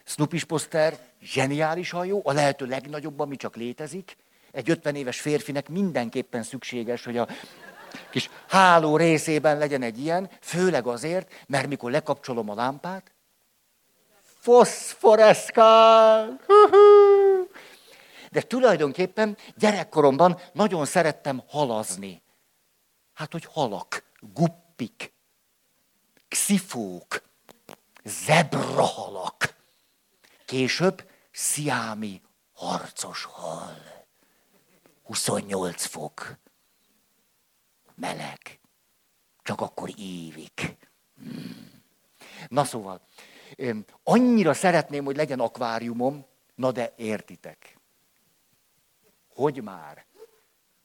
Snoopy-s poszter zseniálisan jó, a lehető legnagyobb, ami csak létezik. Egy 50 éves férfinek mindenképpen szükséges, hogy a kis háló részében legyen egy ilyen, főleg azért, mert mikor lekapcsolom a lámpát, foszforeszkál. De tulajdonképpen gyerekkoromban nagyon szerettem halazni. Hát, hogy halak, guppik, xifók, zebrahalak. Később sziámi harcos hal. 28 fok. Meleg. Csak akkor ívik. Hmm. Na szóval, annyira szeretném, hogy legyen akváriumom, na de értitek. Hogy már?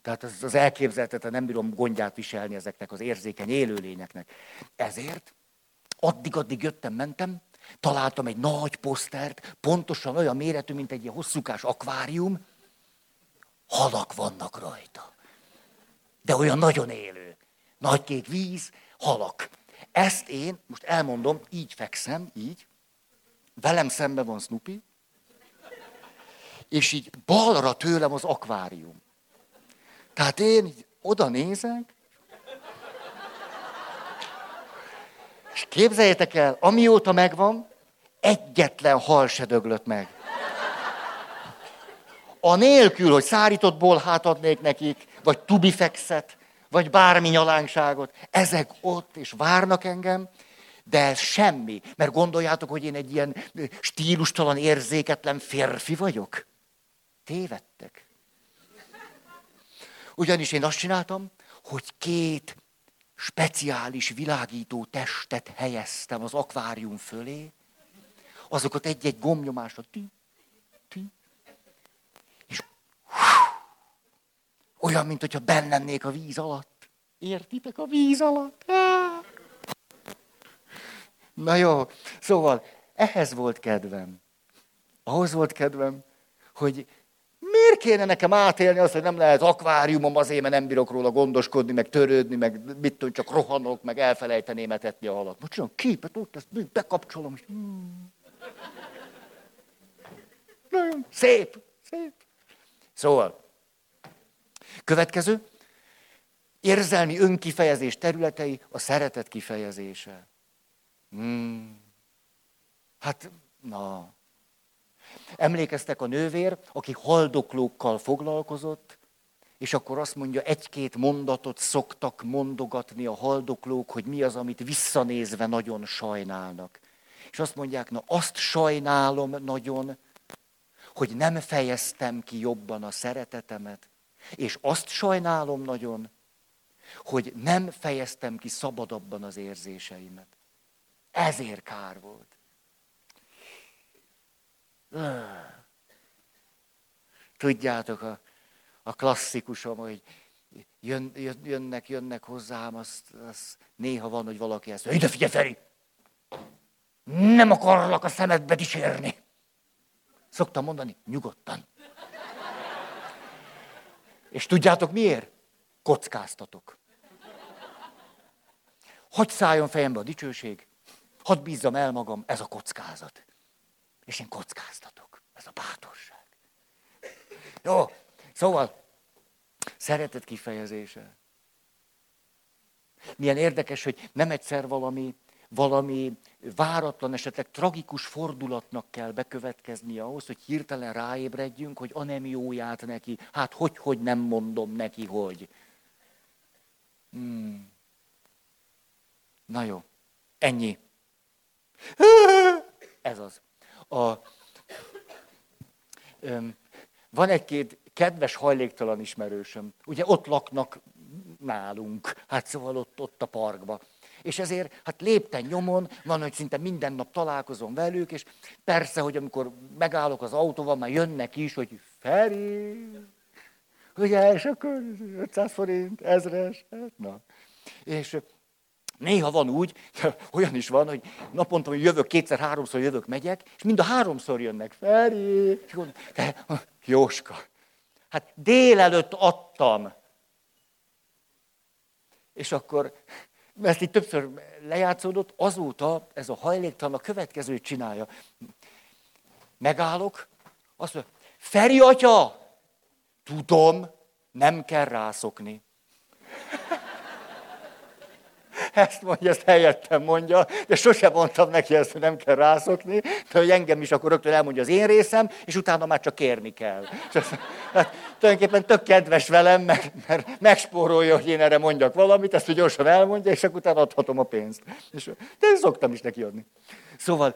Tehát az, az elképzelhetetlen, nem bírom gondját viselni ezeknek az érzékeny élőlényeknek. Ezért addig-addig jöttem, mentem, találtam egy nagy posztert, pontosan olyan méretű, mint egy ilyen hosszúkás akvárium, halak vannak rajta. De olyan nagyon élő. Nagy kék víz, halak. Ezt én, most elmondom, így fekszem, így, velem szemben van Snoopy, és így balra tőlem az akvárium. Tehát én így oda nézek, és képzeljétek el, amióta megvan, egyetlen hal se döglött meg. A nélkül, hogy szárított bolhát adnék nekik, vagy tubifexet, vagy bármi nyalánkságot. Ezek ott, és várnak engem, de ez semmi. Mert gondoljátok, hogy én egy ilyen stílustalan, érzéketlen férfi vagyok? Tévedtek. Ugyanis én azt csináltam, hogy két speciális világító testet helyeztem az akvárium fölé, azokat egy-egy gomnyomásra, ti, ti, és olyan, mint hogyha bennem a víz alatt. Értitek a víz alatt? Na jó, szóval ehhez volt kedvem. Ahhoz volt kedvem, hogy miért kéne nekem átélni azt, hogy nem lehet akváriumom azért, mert nem bírok róla gondoskodni, meg törődni, meg mit tudom, csak rohanok, meg elfelejteném etetni a halat. Most csinálom képet, ott ezt bekapcsolom, és... Hmm. Nagyon szép, szép. Szóval, következő, érzelmi önkifejezés területei a szeretet kifejezése. Hmm. Hát, na. Emlékeztek a nővér, aki haldoklókkal foglalkozott, és akkor azt mondja, egy-két mondatot szoktak mondogatni a haldoklók, hogy mi az, amit visszanézve nagyon sajnálnak. És azt mondják, na azt sajnálom nagyon, hogy nem fejeztem ki jobban a szeretetemet, és azt sajnálom nagyon, hogy nem fejeztem ki szabadabban az érzéseimet. Ezért kár volt. Tudjátok, a, a klasszikusom, hogy jön, jön, jönnek, jönnek hozzám, azt, azt néha van, hogy valaki ezt mondja, ide figyelj, Feri! Nem akarlak a szemedbe dicsérni. Szoktam mondani, nyugodtan. És tudjátok miért? Kockáztatok. Hogy szálljon fejembe a dicsőség, hadd bízzam el magam, ez a kockázat. És én kockáztatok. Ez a bátorság. Jó, szóval, szeretet kifejezése. Milyen érdekes, hogy nem egyszer valami, valami váratlan, esetleg tragikus fordulatnak kell bekövetkezni ahhoz, hogy hirtelen ráébredjünk, hogy a nem jóját neki, hát hogy, hogy nem mondom neki, hogy. Hmm. Na jó, ennyi. Ez az. A, öm, van egy-két kedves hajléktalan ismerősöm. Ugye ott laknak nálunk, hát szóval ott, ott a parkba. És ezért, hát lépten nyomon, van, hogy szinte minden nap találkozom velük, és persze, hogy amikor megállok az autóval, már jönnek is, hogy Feri, ugye, és akkor 500 forint, ezres, hát na. És Néha van úgy, <laughs> olyan is van, hogy naponta, hogy jövök, kétszer-háromszor jövök, megyek, és mind a háromszor jönnek. Feri, te, <laughs> Jóska, hát délelőtt adtam. És akkor, mert itt többször lejátszódott, azóta ez a hajléktalan a következőt csinálja. Megállok, azt mondja, Feri atya, tudom, nem kell rászokni. Ezt mondja, ezt helyettem mondja, de sose mondtam neki ezt, hogy nem kell rászokni, de hogy engem is akkor rögtön elmondja az én részem, és utána már csak kérni kell. hát, tulajdonképpen tök kedves velem, mert, mert megspórolja, hogy én erre mondjak valamit, ezt hogy gyorsan elmondja, és akkor utána adhatom a pénzt. És, de én szoktam is neki adni. Szóval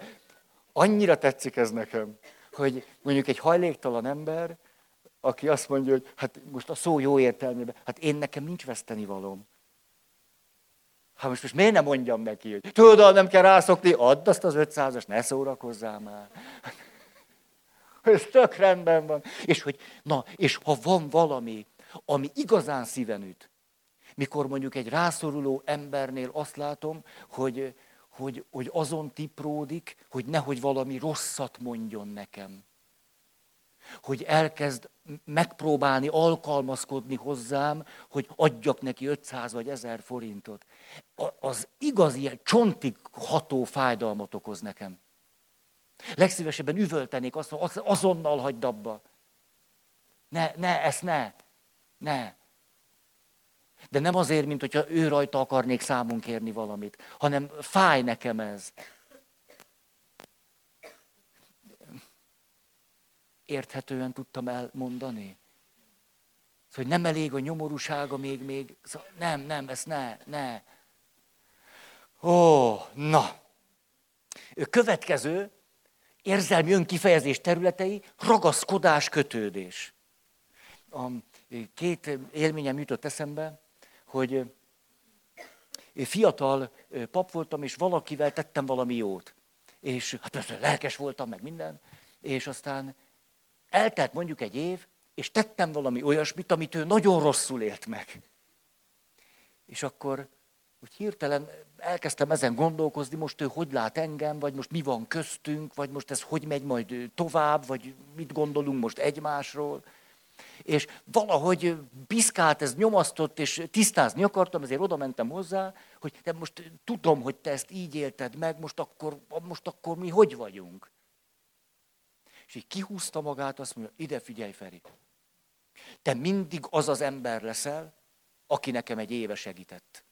annyira tetszik ez nekem, hogy mondjuk egy hajléktalan ember, aki azt mondja, hogy hát most a szó jó értelmében, hát én nekem nincs veszteni valóm. Hát most, most miért nem mondjam neki, hogy tudod, nem kell rászokni, add azt az 500-as, ne szórakozzál már. <laughs> Ez tök rendben van. És hogy, na, és ha van valami, ami igazán szíven üt, mikor mondjuk egy rászoruló embernél azt látom, hogy, hogy, hogy azon tipródik, hogy nehogy valami rosszat mondjon nekem hogy elkezd megpróbálni alkalmazkodni hozzám, hogy adjak neki 500 vagy 1000 forintot. Az igazi ilyen csontig ható fájdalmat okoz nekem. Legszívesebben üvöltenék azt, hogy azonnal hagyd abba. Ne, ne, ezt ne. Ne. De nem azért, mint hogyha ő rajta akarnék számon kérni valamit, hanem fáj nekem ez. érthetően tudtam elmondani. Szóval, hogy nem elég a nyomorúsága még, még, szóval nem, nem, ezt ne, ne. Ó, na. Következő érzelmi önkifejezés területei, ragaszkodás, kötődés. A két élményem jutott eszembe, hogy fiatal pap voltam, és valakivel tettem valami jót. És hát persze lelkes voltam, meg minden. És aztán eltelt mondjuk egy év, és tettem valami olyasmit, amit ő nagyon rosszul élt meg. És akkor úgy hirtelen elkezdtem ezen gondolkozni, most ő hogy lát engem, vagy most mi van köztünk, vagy most ez hogy megy majd tovább, vagy mit gondolunk most egymásról. És valahogy piszkált, ez nyomasztott, és tisztázni akartam, ezért oda mentem hozzá, hogy te most tudom, hogy te ezt így élted meg, most akkor, most akkor mi hogy vagyunk? És így kihúzta magát, azt mondja, ide figyelj, Feri. Te mindig az az ember leszel, aki nekem egy éve segített.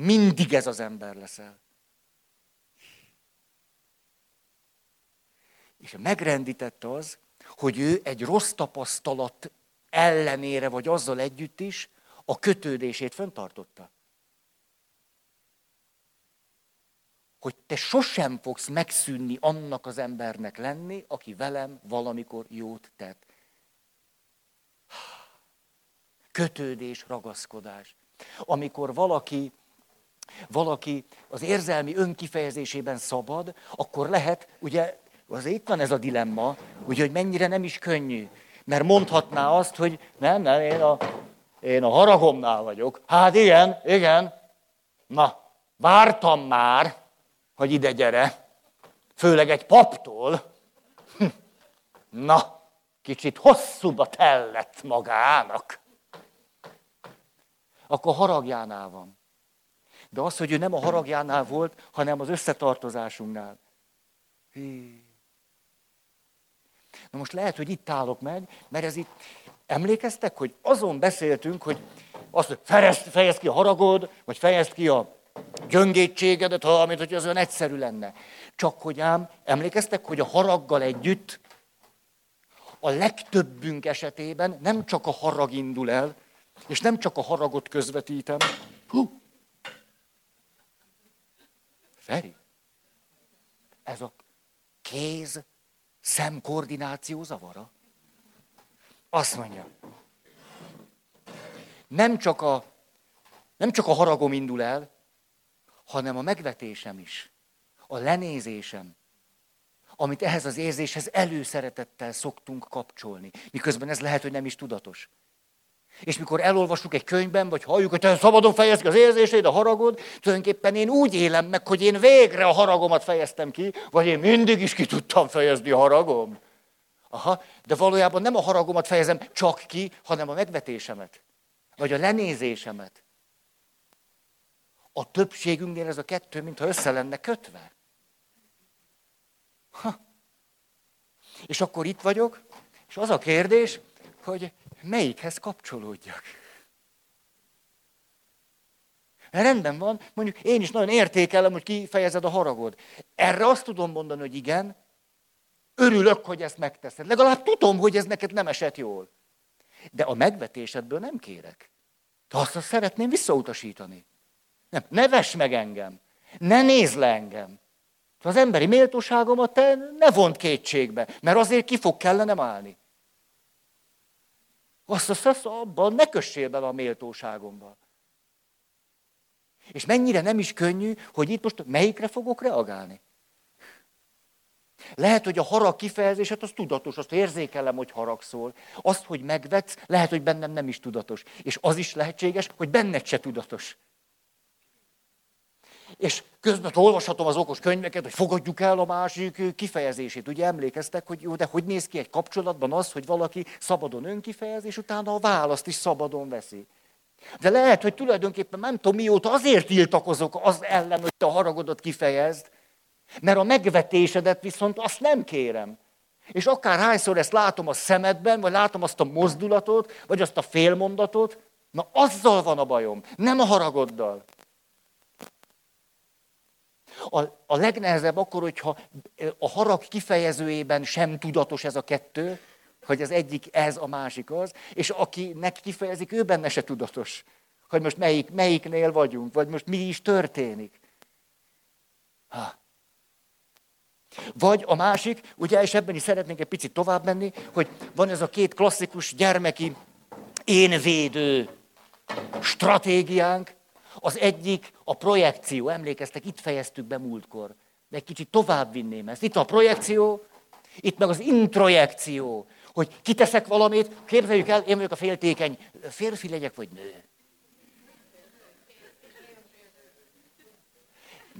Mindig ez az ember leszel. És megrendítette az, hogy ő egy rossz tapasztalat ellenére, vagy azzal együtt is a kötődését föntartotta. Hogy te sosem fogsz megszűnni annak az embernek lenni, aki velem valamikor jót tett. Kötődés, ragaszkodás. Amikor valaki valaki az érzelmi önkifejezésében szabad, akkor lehet, ugye az itt van ez a dilemma, ugye, hogy mennyire nem is könnyű. Mert mondhatná azt, hogy nem, nem, én a, én a haragomnál vagyok. Hát igen, igen. Na, vártam már, hogy ide gyere. Főleg egy paptól. Hm. Na, kicsit hosszúba tellett magának. Akkor haragjánál van. De az, hogy ő nem a haragjánál volt, hanem az összetartozásunknál. Hí. Na most lehet, hogy itt állok meg, mert ez itt, emlékeztek, hogy azon beszéltünk, hogy azt, hogy fejezd, fejezd ki a haragod, vagy fejezd ki a gyöngétségedet, ha, mint hogy az olyan egyszerű lenne. Csak hogy ám, emlékeztek, hogy a haraggal együtt a legtöbbünk esetében nem csak a harag indul el, és nem csak a haragot közvetítem. Hú. Feri, ez a kéz szemkoordináció zavara? Azt mondja, nem csak, a, nem csak a haragom indul el, hanem a megvetésem is, a lenézésem, amit ehhez az érzéshez előszeretettel szoktunk kapcsolni. Miközben ez lehet, hogy nem is tudatos. És mikor elolvassuk egy könyvben, vagy halljuk, hogy te szabadon fejezd ki az érzéseid, a haragod, tulajdonképpen én úgy élem meg, hogy én végre a haragomat fejeztem ki, vagy én mindig is ki tudtam fejezni a haragom. Aha, de valójában nem a haragomat fejezem csak ki, hanem a megvetésemet, vagy a lenézésemet. A többségünknél ez a kettő, mintha össze lenne kötve. Ha. És akkor itt vagyok, és az a kérdés, hogy melyikhez kapcsolódjak. Rendben van, mondjuk én is nagyon értékelem, hogy kifejezed a haragod. Erre azt tudom mondani, hogy igen, örülök, hogy ezt megteszed. Legalább tudom, hogy ez neked nem esett jól. De a megvetésedből nem kérek. De azt, azt szeretném visszautasítani. Nem, ne vess meg engem. Ne nézz le engem. Az emberi méltóságomat te ne vont kétségbe, mert azért ki fog kellenem állni. Azt, azt, azt abban ne kössél bele a méltóságomba. És mennyire nem is könnyű, hogy itt most melyikre fogok reagálni. Lehet, hogy a harag kifejezéset az tudatos, azt érzékelem, hogy haragszol. Azt, hogy megvetsz, lehet, hogy bennem nem is tudatos. És az is lehetséges, hogy benned se tudatos. És közben olvashatom az okos könyveket, hogy fogadjuk el a másik kifejezését. Ugye emlékeztek, hogy jó, de hogy néz ki egy kapcsolatban az, hogy valaki szabadon önkifejez, és utána a választ is szabadon veszi. De lehet, hogy tulajdonképpen nem tudom mióta azért tiltakozok az ellen, hogy te a haragodat kifejezd, mert a megvetésedet viszont azt nem kérem. És akár hányszor ezt látom a szemedben, vagy látom azt a mozdulatot, vagy azt a félmondatot, na azzal van a bajom, nem a haragoddal. A, a legnehezebb akkor, hogyha a harag kifejezőjében sem tudatos ez a kettő, hogy az egyik ez, a másik az, és akinek kifejezik, ő benne se tudatos, hogy most melyik, melyiknél vagyunk, vagy most mi is történik. Ha. Vagy a másik, ugye, és ebben is szeretnénk egy picit tovább menni, hogy van ez a két klasszikus gyermeki énvédő stratégiánk, az egyik a projekció, emlékeztek, itt fejeztük be múltkor. De egy kicsit tovább vinném ezt. Itt a projekció, itt meg az introjekció, hogy kiteszek valamit, képzeljük el, én vagyok a féltékeny, férfi legyek, vagy nő.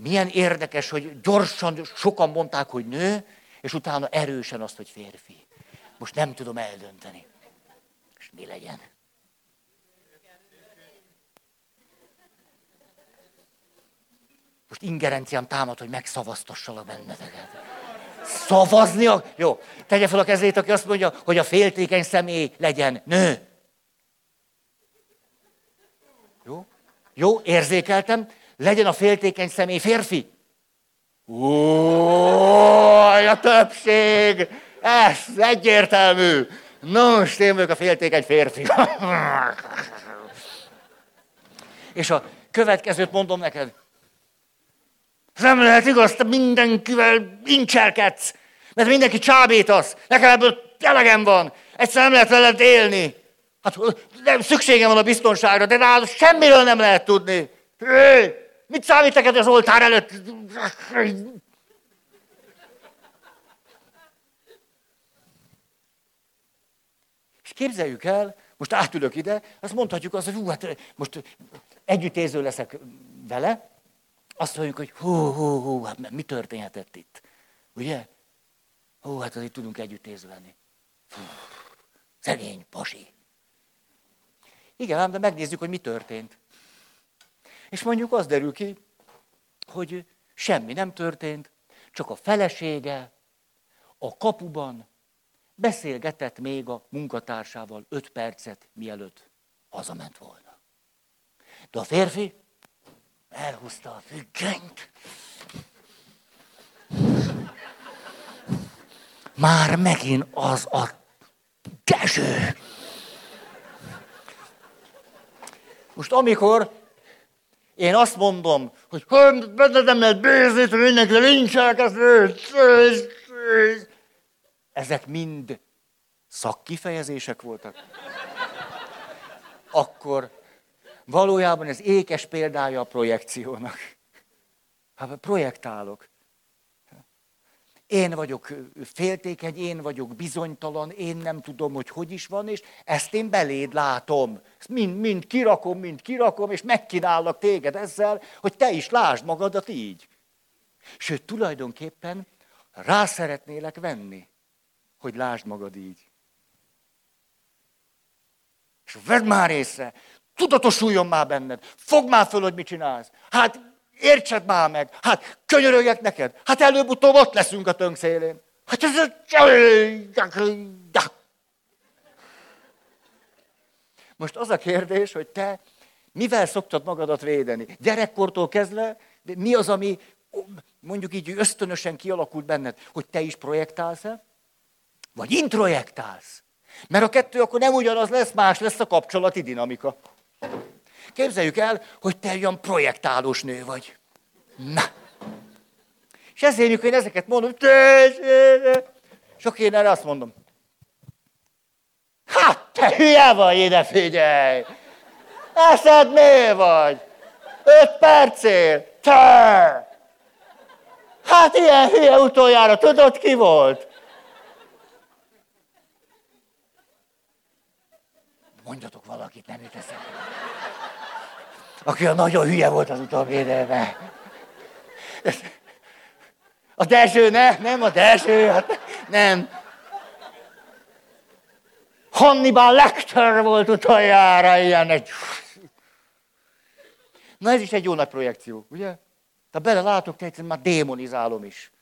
Milyen érdekes, hogy gyorsan sokan mondták, hogy nő, és utána erősen azt, hogy férfi. Most nem tudom eldönteni. Most mi legyen? Most ingerenciám támad, hogy megszavaztassalak benneteket. Szavazni? A... Jó, tegye fel a kezét, aki azt mondja, hogy a féltékeny személy legyen nő. Jó? Jó, érzékeltem. Legyen a féltékeny személy férfi. Ó, a többség! Ez egyértelmű. Nos, én vagyok a féltékeny férfi. <laughs> És a következőt mondom neked. Nem lehet igaz, te mindenkivel incselkedsz, mert mindenki csábítasz. Nekem ebből elegem van. Egyszer nem lehet veled élni. Hát nem, szükségem van a biztonságra, de nálad semmiről nem lehet tudni. Hé, mit számít neked az oltár előtt? És képzeljük el, most átülök ide, azt mondhatjuk azt, hogy hú, hát most együttéző leszek vele, azt mondjuk, hogy hú, hú, hú, hát mi történhetett itt? Ugye? Hú, hát azért tudunk együtt. Fú, szegény pasi. Igen, de megnézzük, hogy mi történt. És mondjuk az derül ki, hogy semmi nem történt, csak a felesége a kapuban beszélgetett még a munkatársával öt percet, mielőtt hazament volna. De a férfi elhúzta a függönyt. Már megint az a Dezső. Most amikor én azt mondom, hogy nem lehet hogy mindenki lincselkezni, ezek mind szakkifejezések voltak, akkor Valójában ez ékes példája a projekciónak. Hát projektálok. Én vagyok féltékeny, én vagyok bizonytalan, én nem tudom, hogy hogy is van, és ezt én beléd látom. Mind, mind kirakom, mind kirakom, és megkínállak téged ezzel, hogy te is lásd magadat így. Sőt, tulajdonképpen rá szeretnélek venni, hogy lásd magad így. És vedd már észre, Tudatosuljon már benned. Fogd már föl, hogy mit csinálsz. Hát értsed már meg. Hát könyörögjek neked. Hát előbb-utóbb ott leszünk a tönk szélén. Hát ez Most az a kérdés, hogy te mivel szoktad magadat védeni? Gyerekkortól kezdve, mi az, ami mondjuk így ösztönösen kialakult benned, hogy te is projektálsz-e? Vagy introjektálsz? Mert a kettő akkor nem ugyanaz lesz, más lesz a kapcsolati dinamika. Képzeljük el, hogy te olyan projektálós nő vagy. Na. És ezért, hogy én ezeket mondom, sok én erre azt mondom. Hát, te hülye vagy, ide figyelj! Eszed mi vagy? Öt percél? Te! Hát ilyen hülye utoljára tudod ki volt? Mondjatok valakit, nem jut eszembe. Aki a nagyon hülye volt az utóvédelme. A Dezső, ne? Nem a Dezső, hát nem. Hannibal Lecter volt utoljára ilyen egy... Na ez is egy jó nagy projekció, ugye? Ha bele látok, te már démonizálom is.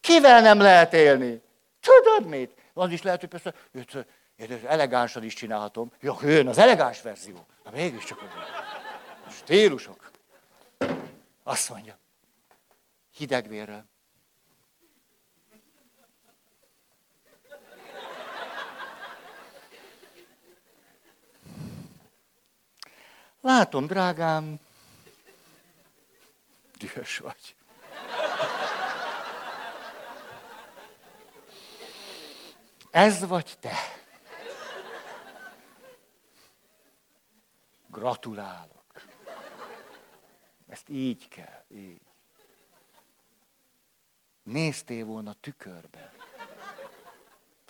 Kivel nem lehet élni? Tudod mit? Az is lehet, hogy persze, én elegánsan is csinálhatom. Ja, jön az elegáns verzió. Na mégiscsak a stílusok. Azt mondja, hidegvérrel. Látom, drágám, dühös vagy. Ez vagy te. Gratulálok. Ezt így kell, így. Néztél volna tükörbe.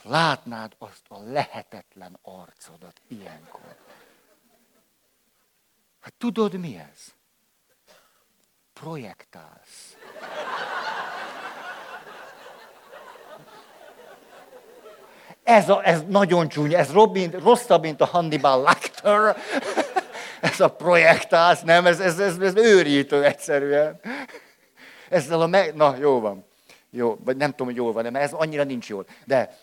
Látnád azt a lehetetlen arcodat ilyenkor. Hát tudod mi ez? Projektálsz. Ez, a, ez nagyon csúnya, ez Robin, rosszabb, mint a Hannibal Lecter. Ez a projektálsz, nem, ez, ez, ez, ez őrítő egyszerűen. Ezzel a meg... Na, jó van. Jó, vagy nem tudom, hogy jól van, mert ez annyira nincs jól. De,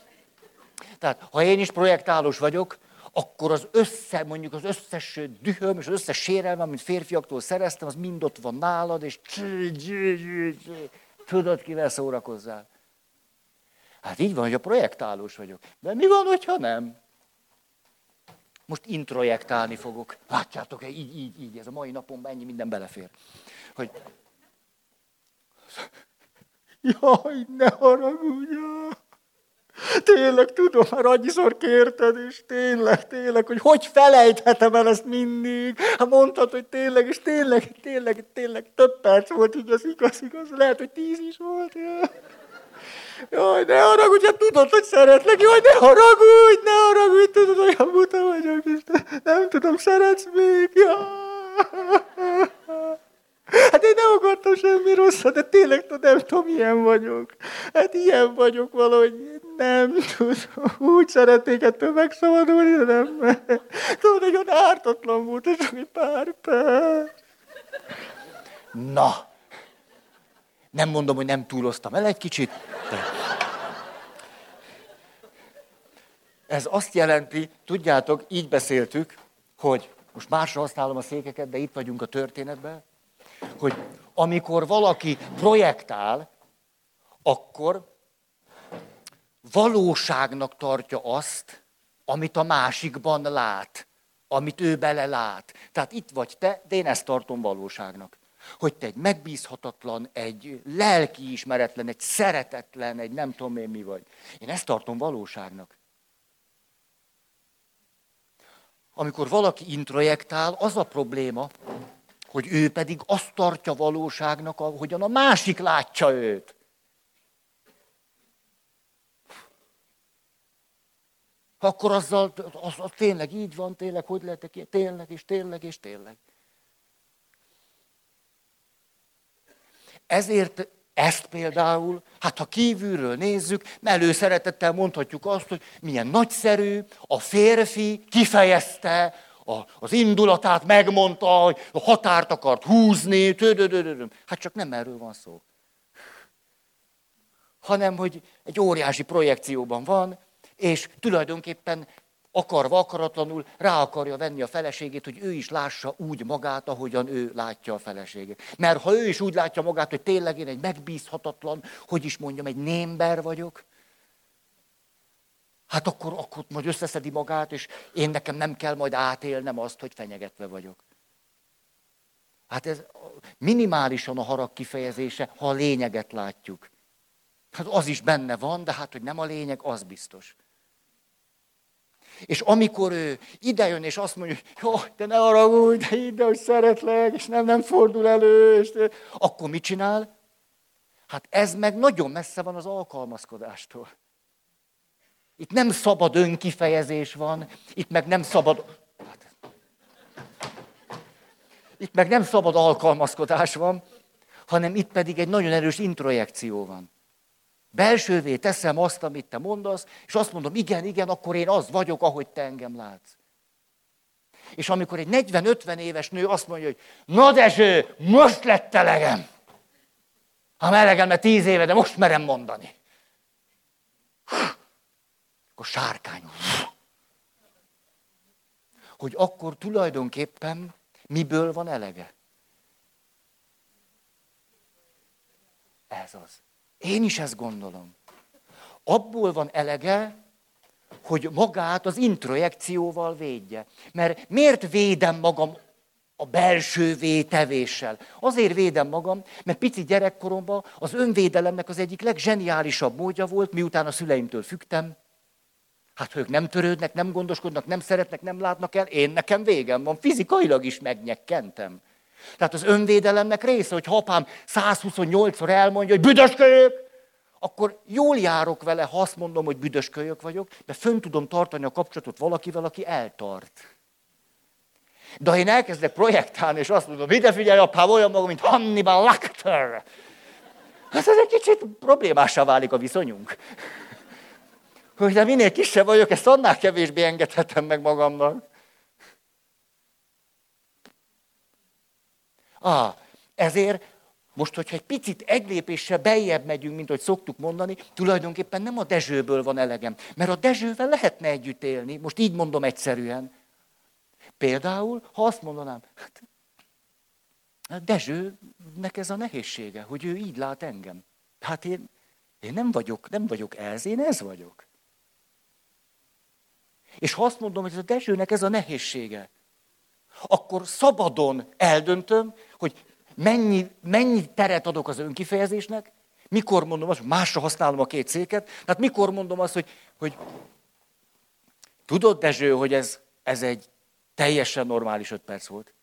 tehát, ha én is projektálós vagyok, akkor az össze, mondjuk az összes dühöm és az összes sérelmem, amit férfiaktól szereztem, az mind ott van nálad, és tudod, kivel szórakozzál. Hát így van, hogy a projektálós vagyok. De mi van, hogyha nem? Most introjektálni fogok. Látjátok, így, így, így, ez a mai napon ennyi minden belefér. Hogy... Jaj, ne haragudj! Tényleg tudom, már annyiszor kérted, és tényleg, tényleg, hogy hogy felejthetem el ezt mindig. Hát mondtad, hogy tényleg, és tényleg, tényleg, tényleg több perc volt, igaz, igaz, igaz, lehet, hogy tíz is volt. Ja. Jaj, ne haragudj, hát tudod, hogy szeretlek. Jaj, ne haragudj, ne haragudj, tudod, olyan buta vagyok, és nem tudom, szeretsz még. Jaj. Hát én nem akartam semmi rosszat, de tényleg nem tudom, milyen vagyok. Hát ilyen vagyok valahogy, nem tudom. Úgy szeretnék ettől megszabadulni, de nem. Tudod, olyan ártatlan volt, és csak egy pár perc. Na, nem mondom, hogy nem túloztam el egy kicsit. De... Ez azt jelenti, tudjátok, így beszéltük, hogy most másra használom a székeket, de itt vagyunk a történetben, hogy amikor valaki projektál, akkor valóságnak tartja azt, amit a másikban lát, amit ő bele lát. Tehát itt vagy te, de én ezt tartom valóságnak. Hogy te egy megbízhatatlan, egy lelkiismeretlen, egy szeretetlen, egy nem tudom én mi vagy. Én ezt tartom valóságnak. Amikor valaki introjektál, az a probléma, hogy ő pedig azt tartja valóságnak, ahogyan a másik látja őt. Akkor azzal, az, az tényleg így van, tényleg, hogy lehetek ilyen, tényleg, és tényleg, és tényleg. Ezért ezt például, hát ha kívülről nézzük, előszeretettel mondhatjuk azt, hogy milyen nagyszerű, a férfi kifejezte a, az indulatát, megmondta, hogy a határt akart húzni, tödödödödöm. Hát csak nem erről van szó. Hanem, hogy egy óriási projekcióban van, és tulajdonképpen akarva, akaratlanul rá akarja venni a feleségét, hogy ő is lássa úgy magát, ahogyan ő látja a feleségét. Mert ha ő is úgy látja magát, hogy tényleg én egy megbízhatatlan, hogy is mondjam, egy némber vagyok, hát akkor, akkor majd összeszedi magát, és én nekem nem kell majd átélnem azt, hogy fenyegetve vagyok. Hát ez minimálisan a harag kifejezése, ha a lényeget látjuk. Hát az is benne van, de hát, hogy nem a lényeg, az biztos. És amikor ő idejön, és azt mondja, hogy jó, te ne haragudj, de ide, hogy szeretlek, és nem, nem fordul elő, és de... akkor mit csinál? Hát ez meg nagyon messze van az alkalmazkodástól. Itt nem szabad önkifejezés van, itt meg nem szabad... Hát, itt meg nem szabad alkalmazkodás van, hanem itt pedig egy nagyon erős introjekció van. Belsővé teszem azt, amit te mondasz, és azt mondom, igen, igen, akkor én az vagyok, ahogy te engem látsz. És amikor egy 40-50 éves nő azt mondja, hogy na Dezső, most lett elegem. Ha melegem, mert tíz éve, de most merem mondani. Akkor sárkány. Hogy akkor tulajdonképpen miből van elege? Ez az. Én is ezt gondolom. Abból van elege, hogy magát az introjekcióval védje. Mert miért védem magam a belső vétevéssel? Azért védem magam, mert pici gyerekkoromban az önvédelemnek az egyik legzseniálisabb módja volt, miután a szüleimtől fügtem. Hát, ők nem törődnek, nem gondoskodnak, nem szeretnek, nem látnak el, én nekem végem van, fizikailag is megnyekkentem. Tehát az önvédelemnek része, hogy ha apám 128-szor elmondja, hogy büdös kölyök, akkor jól járok vele, ha azt mondom, hogy büdös kölyök vagyok, de fönn tudom tartani a kapcsolatot valakivel, aki eltart. De ha én elkezdek projektálni, és azt mondom, ide figyelj, apám, olyan magam, mint Hannibal Lecter, hát ez egy kicsit problémássá válik a viszonyunk. hogy de minél kisebb vagyok, ezt annál kevésbé engedhetem meg magamnak. Ah, ezért most, hogyha egy picit egy lépéssel beljebb megyünk, mint hogy szoktuk mondani, tulajdonképpen nem a Dezsőből van elegem. Mert a Dezsővel lehetne együtt élni, most így mondom egyszerűen. Például, ha azt mondanám, hát, hát Dezsőnek ez a nehézsége, hogy ő így lát engem. Hát én, én nem vagyok, nem vagyok ez, én ez vagyok. És ha azt mondom, hogy ez a Dezsőnek ez a nehézsége, akkor szabadon eldöntöm, hogy mennyi, mennyi teret adok az önkifejezésnek, mikor mondom azt, hogy másra használom a két széket, tehát mikor mondom azt, hogy, hogy tudod, Dezső, hogy ez, ez egy teljesen normális öt perc volt.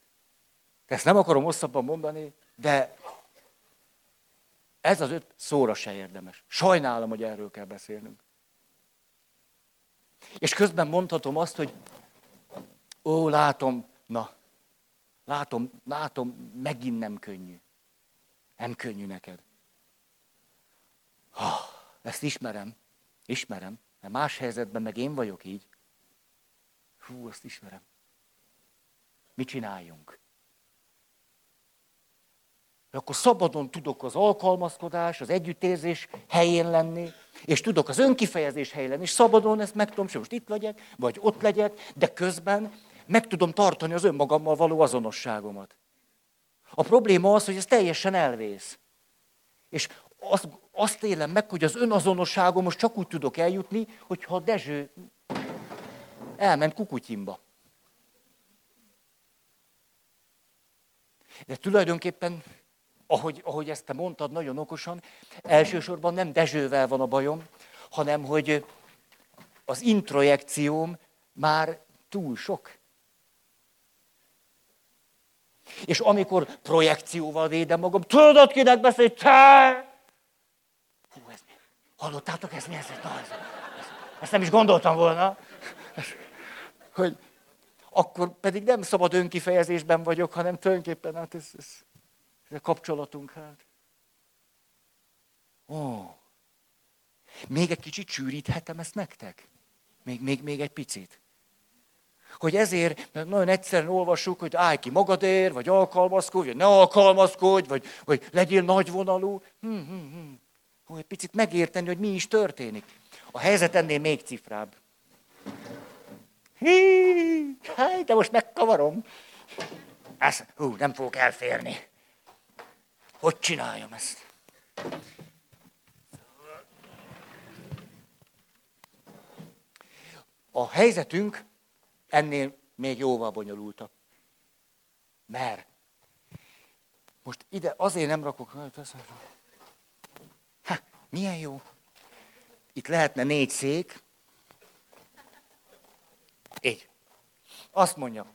Ezt nem akarom hosszabban mondani, de ez az öt szóra se érdemes. Sajnálom, hogy erről kell beszélnünk. És közben mondhatom azt, hogy ó, látom, na, látom, látom, megint nem könnyű. Nem könnyű neked. Ha, ezt ismerem, ismerem, mert más helyzetben meg én vagyok így. Hú, azt ismerem. Mit csináljunk? Akkor szabadon tudok az alkalmazkodás, az együttérzés helyén lenni, és tudok az önkifejezés helyén lenni, és szabadon ezt meg tudom, most itt legyek, vagy ott legyek, de közben meg tudom tartani az önmagammal való azonosságomat. A probléma az, hogy ez teljesen elvész. És azt, azt élem meg, hogy az önazonosságom most csak úgy tudok eljutni, hogyha a Dezső elment kukutyimba. De tulajdonképpen, ahogy, ahogy ezt te mondtad nagyon okosan, elsősorban nem Dezsővel van a bajom, hanem hogy az introjekcióm már túl sok. És amikor projekcióval védem magam, tudod, kinek beszél, te! Hú, ez mi? Hallottátok, ez mi ez? Na, ez, ezt nem is gondoltam volna. Hogy akkor pedig nem szabad önkifejezésben vagyok, hanem tulajdonképpen hát ez, ez, ez a kapcsolatunk hát. Ó. Még egy kicsit sűríthetem ezt nektek? Még, még, még egy picit hogy ezért nagyon egyszerűen olvassuk, hogy állj ki magadért, vagy alkalmazkodj, vagy ne alkalmazkodj, vagy, vagy legyél nagyvonalú. Hm, hm, hm. Hogy egy picit megérteni, hogy mi is történik. A helyzet ennél még cifrább. Hí, hát, de most megkavarom. Ezt, hú, nem fogok elférni. Hogy csináljam ezt? A helyzetünk ennél még jóval bonyolultabb. Mert most ide azért nem rakok. Ha, milyen jó. Itt lehetne négy szék. Így. Azt mondja,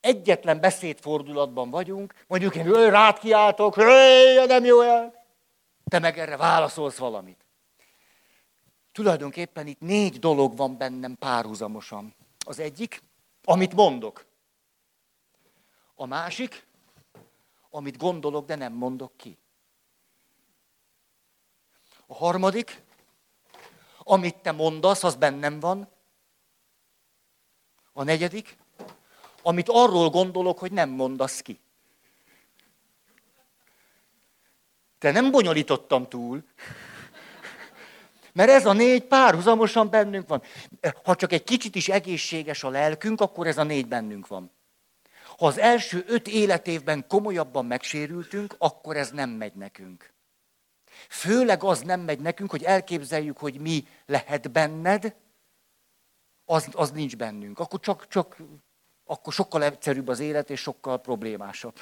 egyetlen beszédfordulatban vagyunk, mondjuk én rád kiáltok, nem jó el. Te meg erre válaszolsz valamit. Tulajdonképpen itt négy dolog van bennem párhuzamosan. Az egyik, amit mondok. A másik, amit gondolok, de nem mondok ki. A harmadik, amit te mondasz, az bennem van. A negyedik, amit arról gondolok, hogy nem mondasz ki. Te nem bonyolítottam túl. Mert ez a négy párhuzamosan bennünk van. Ha csak egy kicsit is egészséges a lelkünk, akkor ez a négy bennünk van. Ha az első öt életévben komolyabban megsérültünk, akkor ez nem megy nekünk. Főleg az nem megy nekünk, hogy elképzeljük, hogy mi lehet benned, az, az nincs bennünk. Akkor csak, csak akkor sokkal egyszerűbb az élet, és sokkal problémásabb.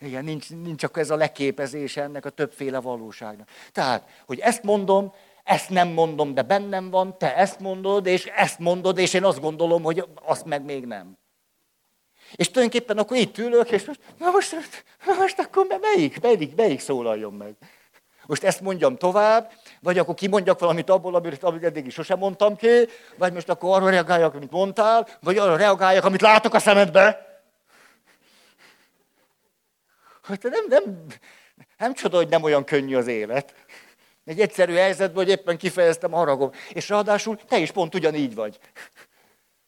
Igen, nincs, nincs akkor ez a leképezése ennek a többféle valóságnak. Tehát, hogy ezt mondom, ezt nem mondom, de bennem van, te ezt mondod, és ezt mondod, és én azt gondolom, hogy azt meg még nem. És tulajdonképpen akkor itt ülök, és most, na most, na most akkor melyik, melyik, melyik szólaljon meg? Most ezt mondjam tovább, vagy akkor kimondjak valamit abból, amit, amit eddig is sosem mondtam ki, vagy most akkor arra reagáljak, amit mondtál, vagy arra reagáljak, amit látok a szemedbe. Hogy nem, nem, nem csoda, hogy nem olyan könnyű az élet. Egy egyszerű helyzetben, hogy éppen kifejeztem a haragom. És ráadásul te is pont ugyanígy vagy.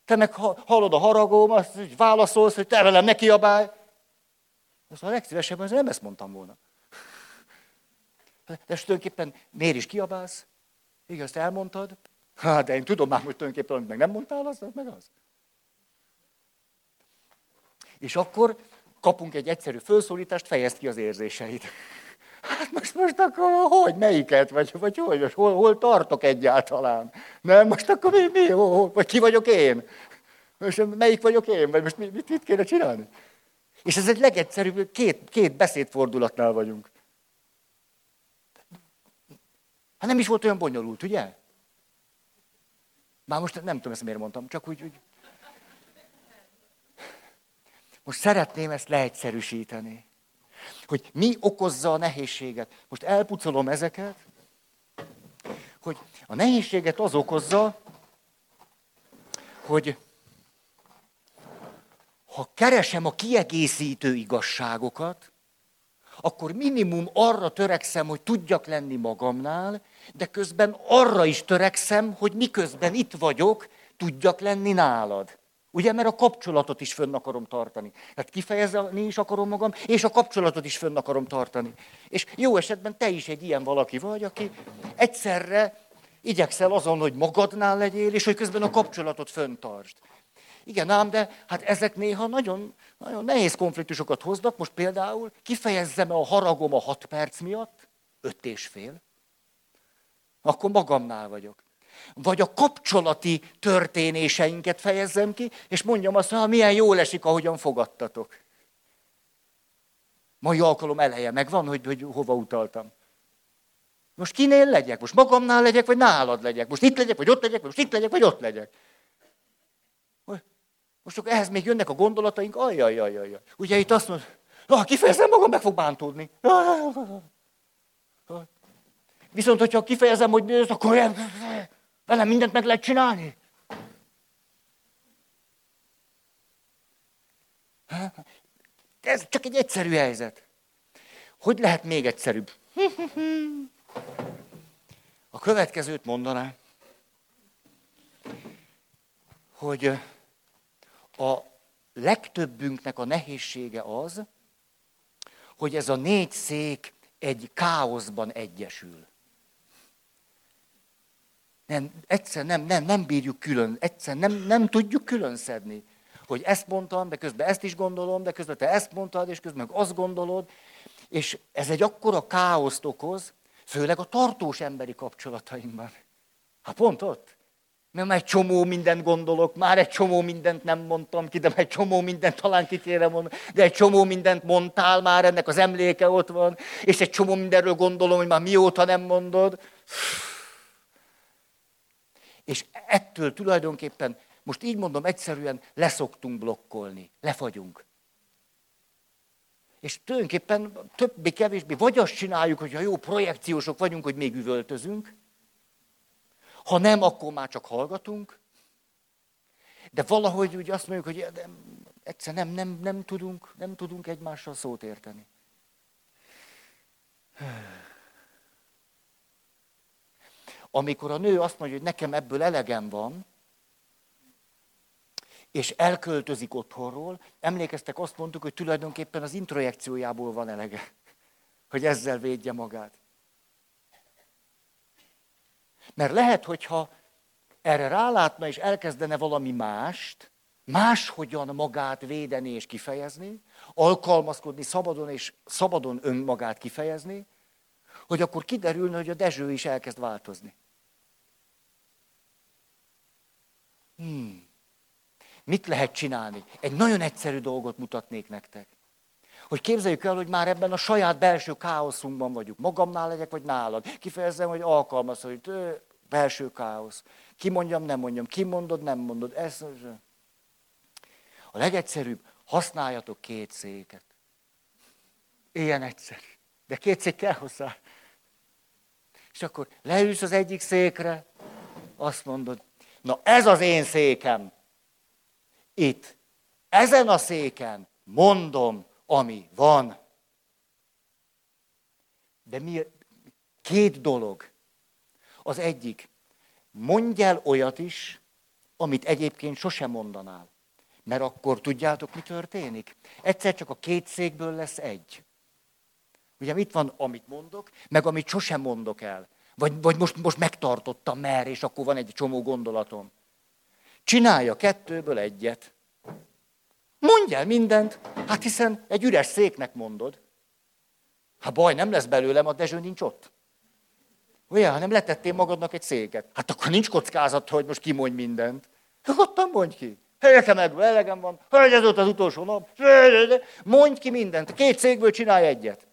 Te meg hallod a haragom, azt hogy válaszolsz, hogy te velem ne kiabálj. Azt a legszívesebben nem ezt mondtam volna. De tulajdonképpen miért is kiabálsz? Igen, azt elmondtad. Hát, de én tudom már, hogy tulajdonképpen, amit meg nem mondtál, az meg az. És akkor kapunk egy egyszerű felszólítást, fejezd ki az érzéseit. Hát most, most akkor hogy, melyiket, vagy, vagy hogy, hol, hol tartok egyáltalán? Nem, most akkor mi, mi hol, vagy ki vagyok én? Most melyik vagyok én, vagy most mit, mit kéne csinálni? És ez egy legegyszerűbb, két, két beszédfordulatnál vagyunk. Hát nem is volt olyan bonyolult, ugye? Már most nem tudom ezt miért mondtam, csak úgy, úgy. Most szeretném ezt leegyszerűsíteni. Hogy mi okozza a nehézséget. Most elpucolom ezeket, hogy a nehézséget az okozza, hogy ha keresem a kiegészítő igazságokat, akkor minimum arra törekszem, hogy tudjak lenni magamnál, de közben arra is törekszem, hogy miközben itt vagyok, tudjak lenni nálad. Ugye, mert a kapcsolatot is fönn akarom tartani. Tehát kifejezni is akarom magam, és a kapcsolatot is fönn akarom tartani. És jó esetben te is egy ilyen valaki vagy, aki egyszerre igyekszel azon, hogy magadnál legyél, és hogy közben a kapcsolatot föntartsd. Igen, ám, de hát ezek néha nagyon, nagyon nehéz konfliktusokat hoznak. Most például kifejezzem a haragom a hat perc miatt, öt és fél, akkor magamnál vagyok. Vagy a kapcsolati történéseinket fejezzem ki, és mondjam azt, hogy milyen jól esik, ahogyan fogadtatok. Mai alkalom eleje megvan, hogy, hogy hova utaltam. Most kinél legyek? Most magamnál legyek, vagy nálad legyek? Most itt legyek, vagy ott legyek, vagy most itt legyek, vagy ott legyek? Most akkor ehhez még jönnek a gondolataink, ajjajajajaj. Ugye itt azt mondod, ha kifejezem magam, meg fog bántódni. Viszont, hogyha kifejezem, hogy mi ez, akkor velem mindent meg lehet csinálni. Ez csak egy egyszerű helyzet. Hogy lehet még egyszerűbb? A következőt mondaná, hogy a legtöbbünknek a nehézsége az, hogy ez a négy szék egy káoszban egyesül. Nem, egyszer nem, nem, nem bírjuk külön, egyszer nem, nem tudjuk külön szedni. Hogy ezt mondtam, de közben ezt is gondolom, de közben te ezt mondtad, és közben meg azt gondolod. És ez egy akkora káoszt okoz, főleg a tartós emberi kapcsolatainkban. Hát pont ott. Mert már egy csomó mindent gondolok, már egy csomó mindent nem mondtam ki, de már egy csomó mindent talán ki kéne mondani, de egy csomó mindent mondtál már, ennek az emléke ott van, és egy csomó mindenről gondolom, hogy már mióta nem mondod. És ettől tulajdonképpen, most így mondom egyszerűen, leszoktunk blokkolni, lefagyunk. És tulajdonképpen többé-kevésbé vagy azt csináljuk, hogy ha jó projekciósok vagyunk, hogy még üvöltözünk, ha nem, akkor már csak hallgatunk. De valahogy úgy azt mondjuk, hogy de egyszer nem, nem, nem, tudunk, nem tudunk egymással szót érteni. Amikor a nő azt mondja, hogy nekem ebből elegem van, és elköltözik otthonról, emlékeztek, azt mondtuk, hogy tulajdonképpen az introjekciójából van elege, hogy ezzel védje magát. Mert lehet, hogyha erre rálátna és elkezdene valami mást, máshogyan magát védeni és kifejezni, alkalmazkodni szabadon és szabadon önmagát kifejezni, hogy akkor kiderülne, hogy a Dezső is elkezd változni. Hmm. Mit lehet csinálni? Egy nagyon egyszerű dolgot mutatnék nektek. Hogy képzeljük el, hogy már ebben a saját belső káoszunkban vagyunk. Magamnál legyek, vagy nálad. Kifejezem, hogy alkalmaz, hogy belső káosz. Ki mondjam, nem mondjam. Ki mondod, nem mondod. Ez, a legegyszerűbb, használjatok két széket. Ilyen egyszerű. De két szék kell hozzá. És akkor leülsz az egyik székre, azt mondod, na ez az én székem. Itt. Ezen a széken mondom, ami van. De mi, két dolog. Az egyik, mondj el olyat is, amit egyébként sosem mondanál. Mert akkor tudjátok, mi történik? Egyszer csak a két székből lesz egy. Ugye itt van, amit mondok, meg amit sosem mondok el. Vagy, vagy most, most megtartottam mer, és akkor van egy csomó gondolatom. Csinálja kettőből egyet. Mondj el mindent, hát hiszen egy üres széknek mondod. Ha baj nem lesz belőlem, a Dezső nincs ott. Olyan, hanem letettél magadnak egy széket. Hát akkor nincs kockázat, hogy most kimondj mindent. Nyugodtan mondj ki. Nekem meg elegem van, hogy ez ott az utolsó nap. Mondj ki mindent. Két székből csinálj egyet.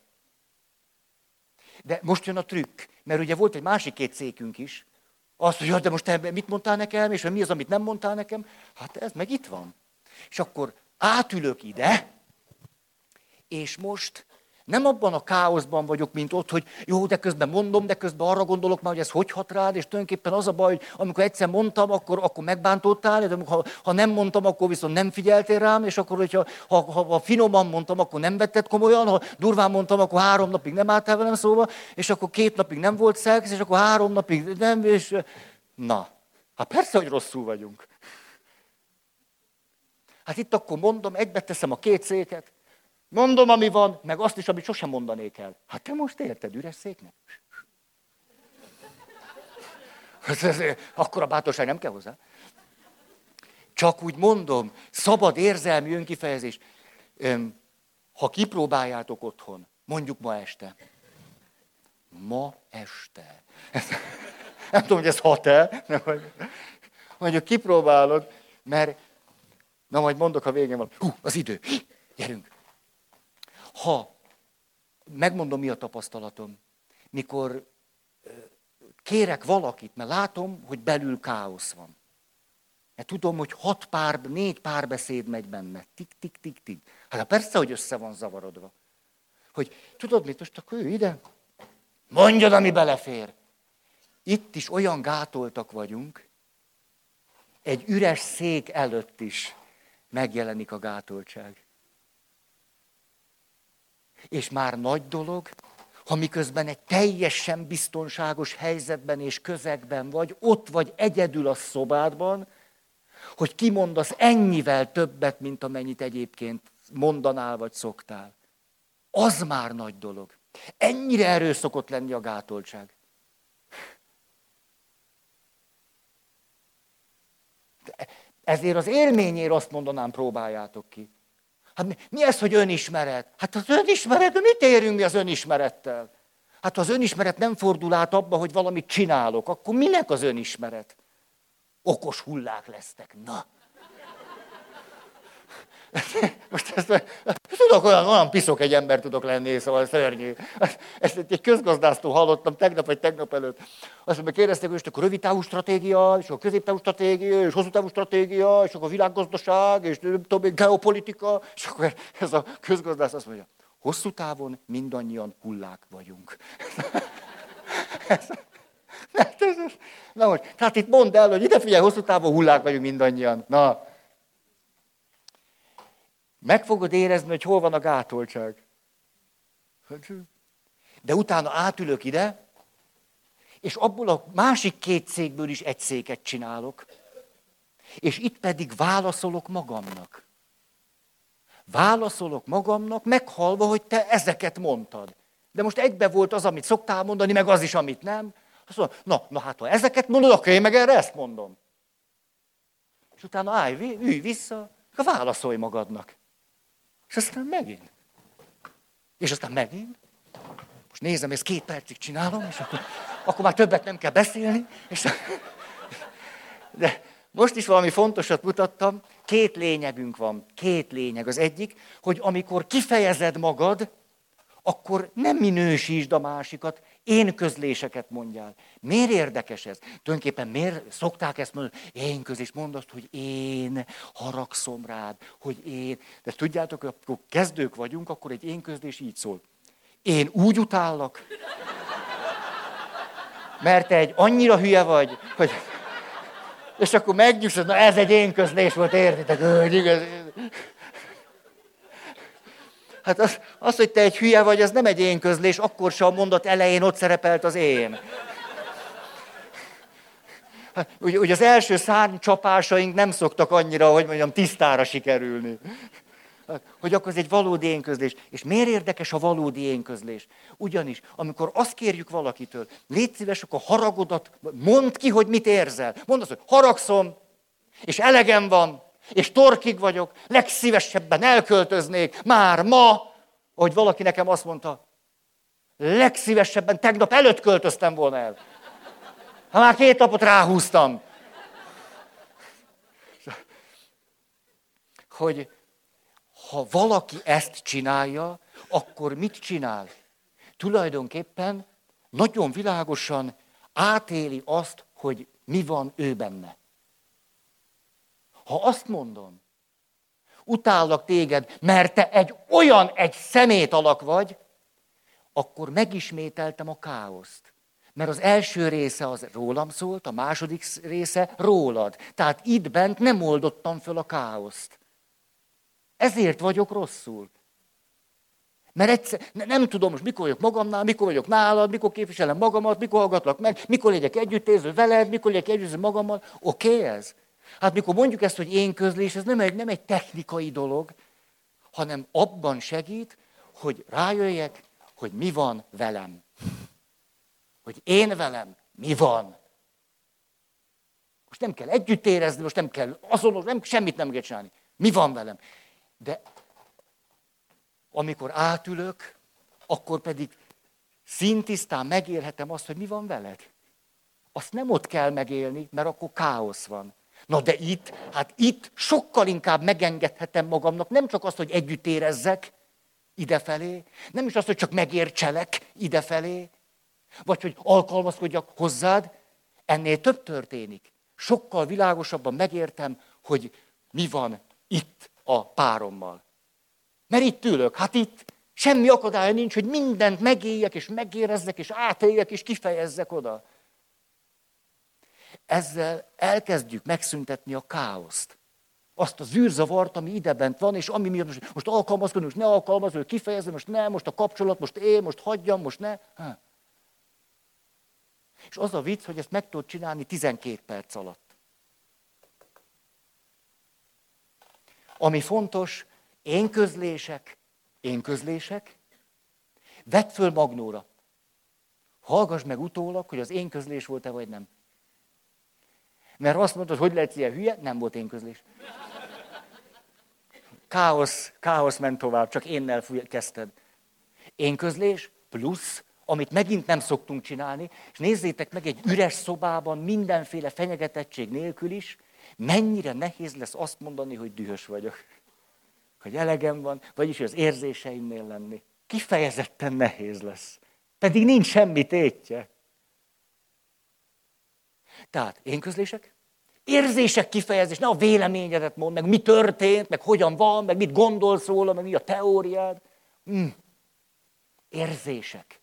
De most jön a trükk, mert ugye volt egy másik két székünk is. Azt, hogy de most te mit mondtál nekem, és mi az, amit nem mondtál nekem? Hát ez meg itt van. És akkor átülök ide, és most nem abban a káoszban vagyok, mint ott, hogy jó, de közben mondom, de közben arra gondolok már, hogy ez hogy hat rád, és tulajdonképpen az a baj, hogy amikor egyszer mondtam, akkor, akkor megbántottál, de ha, ha nem mondtam, akkor viszont nem figyeltél rám, és akkor, hogyha ha, ha, ha finoman mondtam, akkor nem vetted komolyan, ha durván mondtam, akkor három napig nem álltál velem szóba, és akkor két napig nem volt szex, és akkor három napig nem, és na, hát persze, hogy rosszul vagyunk. Hát itt akkor mondom, egybe teszem a két széket, Mondom, ami van, meg azt is, amit sosem mondanék el. Hát te most érted, üres széknek? Akkor a bátorság nem kell hozzá. Csak úgy mondom, szabad érzelmi önkifejezés. Ha kipróbáljátok otthon, mondjuk ma este. Ma este. <laughs> Nem tudom, hogy ez hat-e. Mondjuk kipróbálod, mert na majd mondok, a végén van. Hú, az idő. Gyerünk. Ha, megmondom, mi a tapasztalatom, mikor kérek valakit, mert látom, hogy belül káosz van. Mert tudom, hogy hat pár, négy párbeszéd megy benne. Tik, tik, tik, tik. Hát persze, hogy össze van zavarodva. Hogy tudod mit, most akkor ő ide, mondjad, ami belefér. Itt is olyan gátoltak vagyunk, egy üres szék előtt is megjelenik a gátoltság. És már nagy dolog, ha miközben egy teljesen biztonságos helyzetben és közegben vagy, ott vagy egyedül a szobádban, hogy kimondasz ennyivel többet, mint amennyit egyébként mondanál vagy szoktál. Az már nagy dolog. Ennyire erő szokott lenni a gátoltság. ezért az élményért azt mondanám, próbáljátok ki. Hát mi, mi ez, hogy önismeret? Hát az önismeret, de mit érünk mi az önismerettel? Hát ha az önismeret nem fordul át abba, hogy valamit csinálok, akkor minek az önismeret? Okos hullák lesztek. Na, <laughs> most ezt, tudok olyan, olyan piszok egy ember tudok lenni, szóval szörnyű. Ezt egy közgazdásztól hallottam tegnap vagy tegnap előtt. Azt mondja, kérdezték, hogy akkor rövid távú stratégia, és a középtávú stratégia, és hosszú távú stratégia, és akkor világgazdaság, és tudom, geopolitika, és akkor ez a közgazdász azt mondja, hosszú távon mindannyian hullák vagyunk. <laughs> Na most, tehát itt mondd el, hogy ide figyelj, hosszú távon hullák vagyunk mindannyian. Na, meg fogod érezni, hogy hol van a gátoltság. De utána átülök ide, és abból a másik két székből is egy széket csinálok, és itt pedig válaszolok magamnak. Válaszolok magamnak, meghalva, hogy te ezeket mondtad. De most egybe volt az, amit szoktál mondani, meg az is, amit nem. Azt mondom, na, na hát ha ezeket mondod, akkor én meg erre ezt mondom. És utána állj, ülj vissza, válaszolj magadnak. És aztán megint. És aztán megint. Most nézem, ezt két percig csinálom, és akkor, akkor már többet nem kell beszélni. És, de most is valami fontosat mutattam. Két lényegünk van. Két lényeg. Az egyik, hogy amikor kifejezed magad, akkor nem minősítsd a másikat, én közléseket mondjál. Miért érdekes ez? Tulajdonképpen miért szokták ezt mondani? Én közlés, mondd azt, hogy én haragszom rád, hogy én. De tudjátok, hogy akkor kezdők vagyunk, akkor egy én közlés így szól. Én úgy utállak, mert te egy annyira hülye vagy, hogy... És akkor megnyugszod, na ez egy én közlés volt, értitek? Hogy. Hát az, az, hogy te egy hülye vagy, az nem egy én közlés, akkor sem a mondat elején ott szerepelt az én. Hát, ugye, ugye az első szárnycsapásaink nem szoktak annyira, hogy mondjam, tisztára sikerülni. Hát, hogy akkor ez egy valódi énközlés. És miért érdekes a valódi énközlés? Ugyanis, amikor azt kérjük valakitől, légy szíves, akkor haragodat, mondd ki, hogy mit érzel. Mondd azt, hogy haragszom, és elegem van, és torkig vagyok, legszívesebben elköltöznék, már ma, hogy valaki nekem azt mondta, legszívesebben tegnap előtt költöztem volna el. Ha már két napot ráhúztam. Hogy ha valaki ezt csinálja, akkor mit csinál? Tulajdonképpen nagyon világosan átéli azt, hogy mi van ő benne. Ha azt mondom, utállak téged, mert te egy olyan egy szemét alak vagy, akkor megismételtem a káoszt. Mert az első része az rólam szólt, a második része rólad. Tehát itt bent nem oldottam föl a káoszt. Ezért vagyok rosszul. Mert egyszer, nem tudom most, mikor vagyok magamnál, mikor vagyok nálad, mikor képviselem magamat, mikor hallgatlak meg, mikor legyek együttérző veled, mikor legyek együttérző magammal. Oké okay, ez? Hát mikor mondjuk ezt, hogy én közlés, ez nem egy, nem egy technikai dolog, hanem abban segít, hogy rájöjjek, hogy mi van velem. Hogy én velem mi van. Most nem kell együtt érezni, most nem kell azonos, nem, semmit nem kell csinálni. Mi van velem? De amikor átülök, akkor pedig szintisztán megélhetem azt, hogy mi van veled. Azt nem ott kell megélni, mert akkor káosz van. Na de itt, hát itt sokkal inkább megengedhetem magamnak nem csak azt, hogy együtt érezzek idefelé, nem is azt, hogy csak megértselek idefelé, vagy hogy alkalmazkodjak hozzád, ennél több történik. Sokkal világosabban megértem, hogy mi van itt a párommal. Mert itt ülök, hát itt semmi akadálya nincs, hogy mindent megéljek, és megérezzek, és átéljek, és kifejezzek oda. Ezzel elkezdjük megszüntetni a káoszt. Azt az űrzavart, ami idebent van, és ami miatt most, most alkalmazkodni, most ne alkalmazkodni, kifejezem, most ne, most a kapcsolat, most én, most hagyjam, most ne. Ha. És az a vicc, hogy ezt meg tudod csinálni 12 perc alatt. Ami fontos, én közlések, én közlések, vedd föl magnóra. Hallgass meg utólag, hogy az én közlés volt-e vagy nem. Mert azt mondod, hogy lehet ilyen hülye, nem volt én közlés. Káosz, káosz ment tovább, csak énnel kezdted. Én közlés plusz, amit megint nem szoktunk csinálni, és nézzétek meg egy üres szobában, mindenféle fenyegetettség nélkül is, mennyire nehéz lesz azt mondani, hogy dühös vagyok. Hogy elegem van, vagyis az érzéseimnél lenni. Kifejezetten nehéz lesz. Pedig nincs semmi tétje. Tehát én közlések, érzések kifejezés, ne a véleményedet mond, meg mi történt, meg hogyan van, meg mit gondolsz róla, meg mi a teóriád. Mm. Érzések.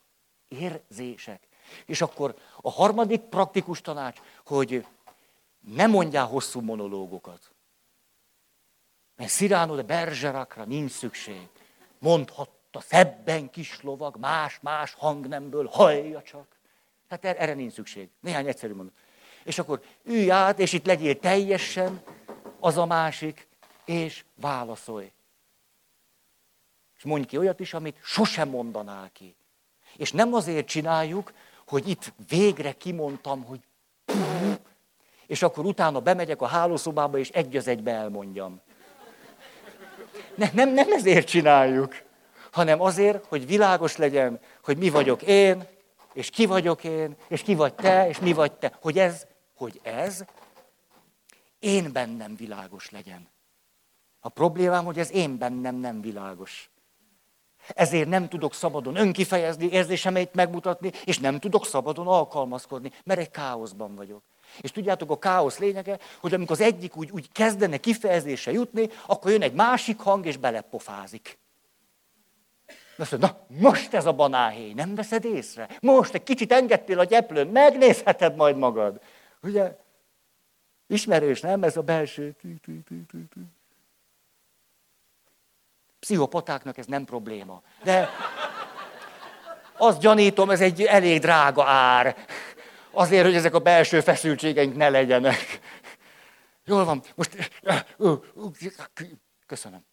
Érzések. És akkor a harmadik praktikus tanács, hogy ne mondjál hosszú monológokat. Mert Sziránó de Berzserakra nincs szükség. Mondhatta szebben kis lovag, más-más hangnemből, hallja csak. Hát er-, erre nincs szükség. Néhány egyszerű mondat. És akkor ülj át, és itt legyél teljesen az a másik, és válaszolj. És mondj ki olyat is, amit sosem mondanál ki. És nem azért csináljuk, hogy itt végre kimondtam, hogy <laughs> és akkor utána bemegyek a hálószobába, és egy az egybe elmondjam. Ne, nem, nem ezért csináljuk, hanem azért, hogy világos legyen, hogy mi vagyok én, és ki vagyok én, és ki vagy te, és mi vagy te. Hogy ez hogy ez én bennem világos legyen. A problémám, hogy ez én bennem nem világos. Ezért nem tudok szabadon önkifejezni, érzésemeit megmutatni, és nem tudok szabadon alkalmazkodni, mert egy káoszban vagyok. És tudjátok, a káosz lényege, hogy amikor az egyik úgy, úgy kezdene kifejezése jutni, akkor jön egy másik hang, és belepofázik. Azt mondja, na most ez a banáhéj, nem veszed észre? Most egy kicsit engedtél a gyeplőn, megnézheted majd magad. Ugye? Ismerős, nem? Ez a belső. Pszichopatáknak ez nem probléma. De azt gyanítom, ez egy elég drága ár. Azért, hogy ezek a belső feszültségeink ne legyenek. Jól van, most... Köszönöm.